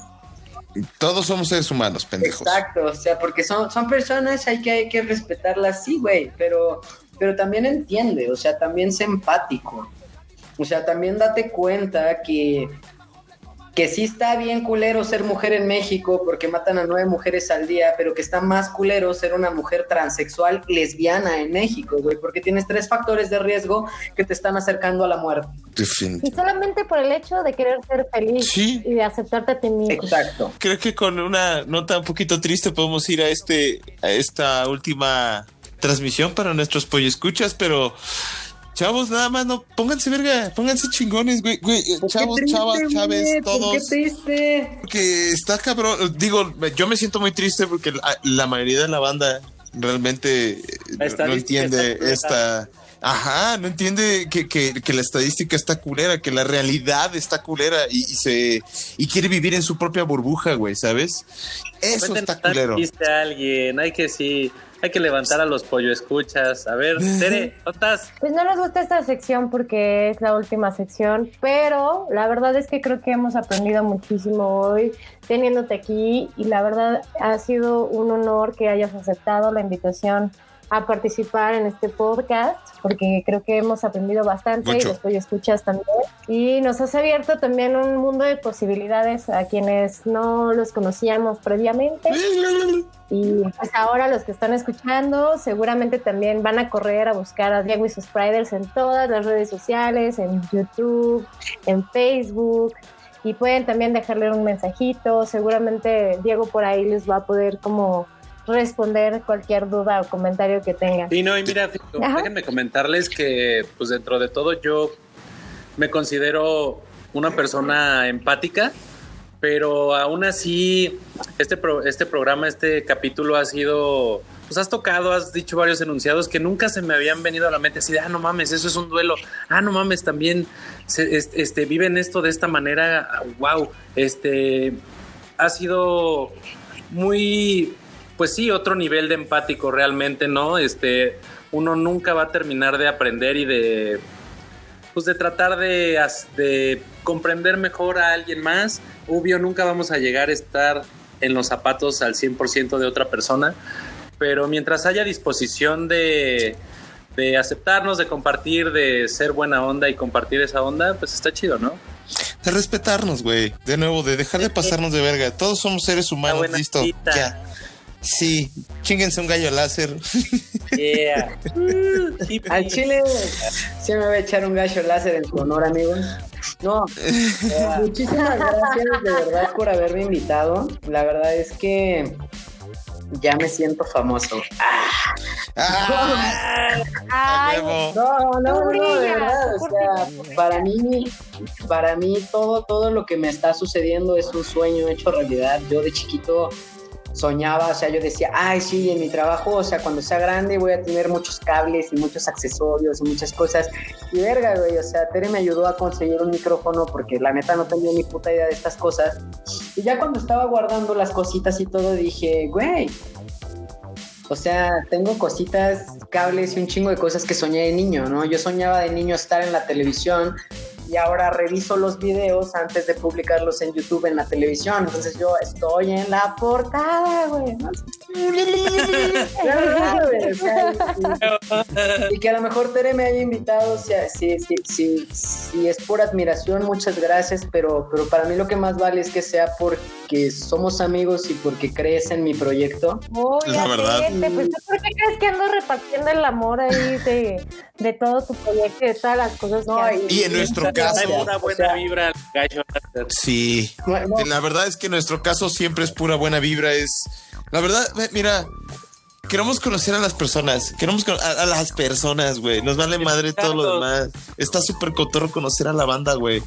Todos somos seres humanos, pendejos. Exacto, o sea, porque son, son personas, hay que, hay que respetarlas, sí, güey, pero, pero también entiende, o sea, también sé empático. O sea, también date cuenta que, que sí está bien culero ser mujer en México porque matan a nueve mujeres al día, pero que está más culero ser una mujer transexual lesbiana en México, güey, porque tienes tres factores de riesgo que te están acercando a la muerte. Y solamente por el hecho de querer ser feliz Sí. y de aceptarte a ti mismo. Exacto. Creo que con una nota un poquito triste podemos ir a este a esta última transmisión para nuestros escuchas, pero chavos, nada más no pónganse verga, pónganse chingones, güey, güey, eh, ¿Por qué chavos, triste, chavas, chaves, ¿Por todos. qué triste? Porque está cabrón. Digo, yo me siento muy triste porque la, la mayoría de la banda realmente eh, no entiende esta. Ajá, no entiende que, que- que la estadística está culera, que la realidad está culera y, y se y quiere vivir en su propia burbuja, güey, ¿sabes? Eso está culero. a alguien, hay que sí, hay que levantar a los pollo escuchas. A ver, Tere, ¿dónde estás? Pues no nos gusta esta sección porque es la última sección, pero la verdad es que creo que hemos aprendido muchísimo hoy teniéndote aquí y la verdad ha sido un honor que hayas aceptado la invitación a participar en este podcast porque creo que hemos aprendido bastante Mucho. y después escuchas también y nos has abierto también un mundo de posibilidades a quienes no los conocíamos previamente y pues ahora los que están escuchando seguramente también van a correr a buscar a Diego y sus Priders en todas las redes sociales, en YouTube, en Facebook. Y pueden también dejarle un mensajito. Seguramente Diego por ahí les va a poder como responder cualquier duda o comentario que tengan. Sí, no, y mira, fíjate, déjenme comentarles que, pues dentro de todo, yo me considero una persona empática, pero aún así, este, pro- este programa, este capítulo ha sido. Pues has tocado, has dicho varios enunciados que nunca se me habían venido a la mente así de, ah, no mames, eso es un duelo. Ah, no mames, también se- es- este, viven esto de esta manera. Wow, este ha sido muy, pues sí, otro nivel de empático realmente, ¿no? Este, uno nunca va a terminar de aprender y de, pues de tratar de, de comprender mejor a alguien más. Obvio, nunca vamos a llegar a estar en los zapatos al 100% de otra persona, pero mientras haya disposición de, de aceptarnos, de compartir, de ser buena onda y compartir esa onda, pues está chido, ¿no? De respetarnos, güey. De nuevo, de dejar de pasarnos de verga. Todos somos seres humanos, listo. cita. Ya. Sí, chinguense un gallo láser. Yeah. Al chile se me va a echar un gallo láser en su honor, amigos. No, muchísimas gracias de verdad por haberme invitado. La verdad es que ya me siento famoso. ¡Ah! Ay, huevo! No, no, Tú no, de verdad, o ¿por sea, para mí, para mí todo, todo lo que me está sucediendo es un sueño hecho realidad. Yo de chiquito soñaba, o sea, yo decía, ay, sí, en mi trabajo, o sea, cuando sea grande voy a tener muchos cables y muchos accesorios y muchas cosas. Y verga, güey, o sea, Tere me ayudó a conseguir un micrófono porque la neta no tenía ni puta idea de estas cosas. Y ya cuando estaba guardando las cositas y todo, dije, güey, o sea, tengo cositas, cables y un chingo de cosas que soñé de niño, ¿no? Yo soñaba de niño estar en la televisión y ahora reviso los videos antes de publicarlos en YouTube en la televisión. Entonces yo estoy en la portada, güey. y, que a lo mejor Tere me haya invitado, o sea, si, si, si, es por admiración, muchas gracias, pero, pero para mí lo que más vale es que sea porque somos amigos y porque crees en mi proyecto. la verdad. Pues, ¿Por qué crees que ando repartiendo el amor ahí de, de todo tu proyecto y de todas las cosas que Y en nuestro caso. Una buena vibra Sí. La verdad es que nuestro caso siempre es pura buena vibra. Es. La verdad, mira, queremos conocer a las personas, queremos a, a las personas, güey. Nos vale madre todo lo demás. Está súper cotorro conocer a la banda, güey.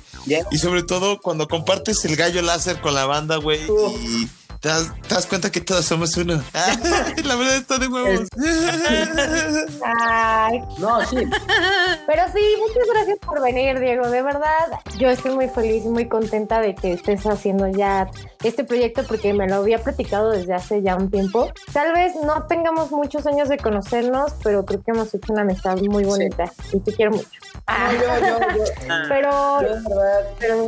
Y sobre todo cuando compartes el gallo láser con la banda, güey. Y te das, cuenta que todos somos uno. la verdad está de huevos. Ay. No, sí. Pero sí, muchas gracias por venir, Diego. De verdad, yo estoy muy feliz y muy contenta de que estés haciendo ya este proyecto porque me lo había platicado desde hace ya un tiempo. Tal vez no tengamos muchos años de conocernos, pero creo que hemos hecho una amistad muy bonita y te quiero mucho. Pero, pero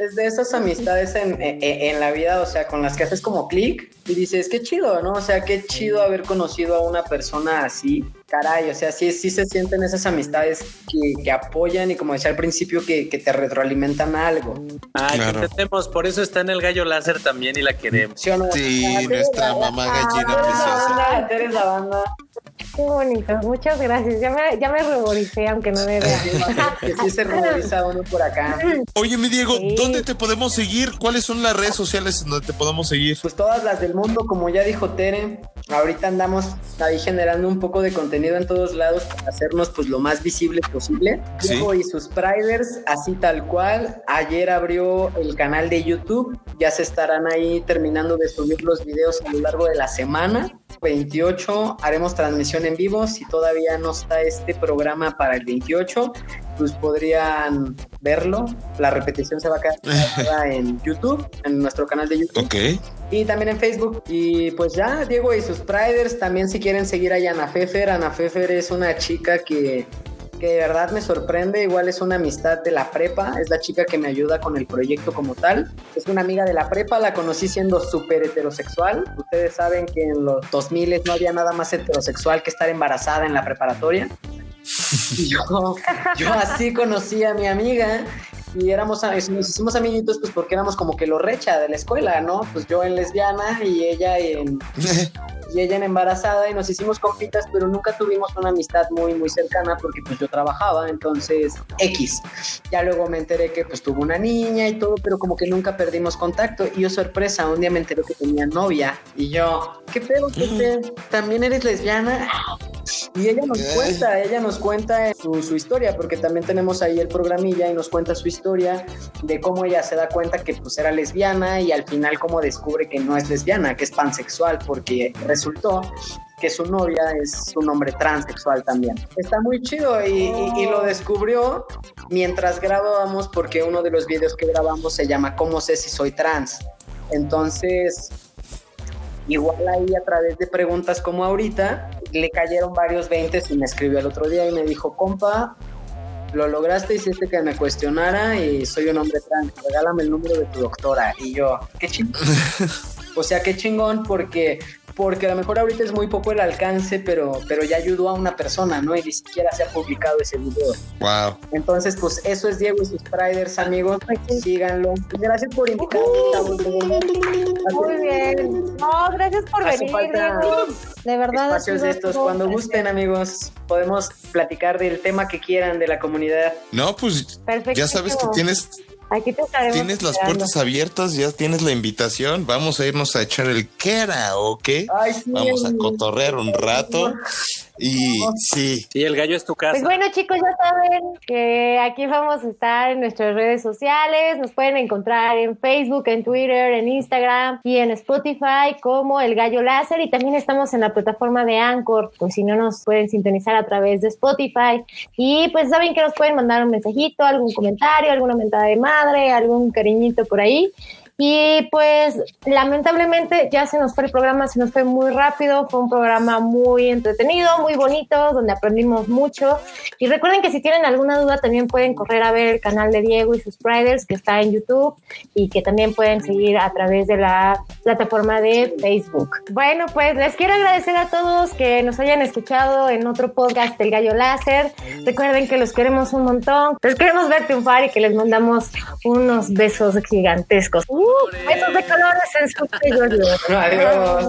es, de esas amistades en, la vida, o sea, con las que haces como clic y dices, qué chido, ¿no? O sea, qué chido haber conocido a una persona así. Caray, o sea, sí, sí se sienten esas amistades que, apoyan y como decía al principio, que, te retroalimentan algo. Ah, claro. entendemos, por eso está en el gallo láser también y la queremos. Sí, nuestra mamá gallina preciosa. Eres la banda. Qué bonito, muchas gracias. Ya me, ya me ruboricé, aunque no me vea. que sí se ruboriza uno por acá. Oye, mi Diego, ¿dónde te podemos seguir? ¿Cuáles son las redes sociales donde te podemos seguir? Pues todas las del mundo, como ya dijo Tere. Ahorita andamos ahí generando un poco de contenido en todos lados para hacernos pues lo más visible posible. Diego y sus Priders, así tal cual. Ayer abrió el canal de YouTube. Ya se estarán ahí terminando de subir los videos a lo largo de la semana. 28 haremos transmisión en vivo. Si todavía no está este programa para el 28, pues podrían verlo. La repetición se va a quedar en YouTube, en nuestro canal de YouTube. Ok. Y también en Facebook. Y pues ya, Diego y sus Priders, también si quieren seguir a Ana Fefer. Ana Fefer es una chica que que de verdad me sorprende, igual es una amistad de la prepa, es la chica que me ayuda con el proyecto como tal, es una amiga de la prepa, la conocí siendo súper heterosexual, ustedes saben que en los 2000 no había nada más heterosexual que estar embarazada en la preparatoria. Yo, yo así conocí a mi amiga y éramos, nos hicimos amiguitos pues porque éramos como que lo recha de la escuela, ¿no? Pues yo en lesbiana y ella en, y ella en embarazada y nos hicimos compitas, pero nunca tuvimos una amistad muy, muy cercana porque pues yo trabajaba, entonces X. Ya luego me enteré que pues tuvo una niña y todo, pero como que nunca perdimos contacto y yo sorpresa, un día me enteré que tenía novia y yo, ¿qué pedo? ¿Qué ¿También eres lesbiana? Y ella nos cuenta, ella nos cuenta su, su, historia, porque también tenemos ahí el programilla y nos cuenta su historia de cómo ella se da cuenta que pues era lesbiana y al final cómo descubre que no es lesbiana, que es pansexual, porque resultó que su novia es un hombre transexual también. Está muy chido y, lo descubrió mientras grabábamos porque uno de los videos que grabamos se llama ¿Cómo sé si soy trans? Entonces, igual ahí a través de preguntas como ahorita, le cayeron varios 20 y me escribió el otro día y me dijo, compa, lo lograste, hiciste que me cuestionara y soy un hombre trans, regálame el número de tu doctora. Y yo, qué chingón. o sea, qué chingón porque porque a lo mejor ahorita es muy poco el alcance, pero, pero ya ayudó a una persona, ¿no? Y ni siquiera se ha publicado ese video. Wow. Entonces, pues eso es Diego y sus Priders, amigos. Síganlo. Gracias por invitarme. Muy bien. No, gracias por venir, Diego. De verdad. Espacios de estos. Cuando gusten, amigos, podemos platicar del tema que quieran de la comunidad. No, pues ya sabes que tienes Aquí te Tienes las puertas abiertas, ya tienes la invitación. Vamos a irnos a echar el karaoke. Vamos a cotorrear un rato. Y sí. Sí, el gallo es tu casa. Pues bueno, chicos, ya saben que aquí vamos a estar en nuestras redes sociales. Nos pueden encontrar en Facebook, en Twitter, en Instagram y en Spotify como El Gallo Láser. Y también estamos en la plataforma de Anchor, pues si no nos pueden sintonizar a través de Spotify. Y pues saben que nos pueden mandar un mensajito, algún comentario, alguna mentada de madre, algún cariñito por ahí. Y pues lamentablemente ya se nos fue el programa, se nos fue muy rápido, fue un programa muy entretenido, muy bonito, donde aprendimos mucho. Y recuerden que si tienen alguna duda también pueden correr a ver el canal de Diego y sus Riders que está en YouTube y que también pueden seguir a través de la plataforma de Facebook. Bueno, pues les quiero agradecer a todos que nos hayan escuchado en otro podcast del Gallo Láser. Recuerden que los queremos un montón, los queremos ver triunfar y que les mandamos unos besos gigantescos. Besos de colores en su pelo. Adiós.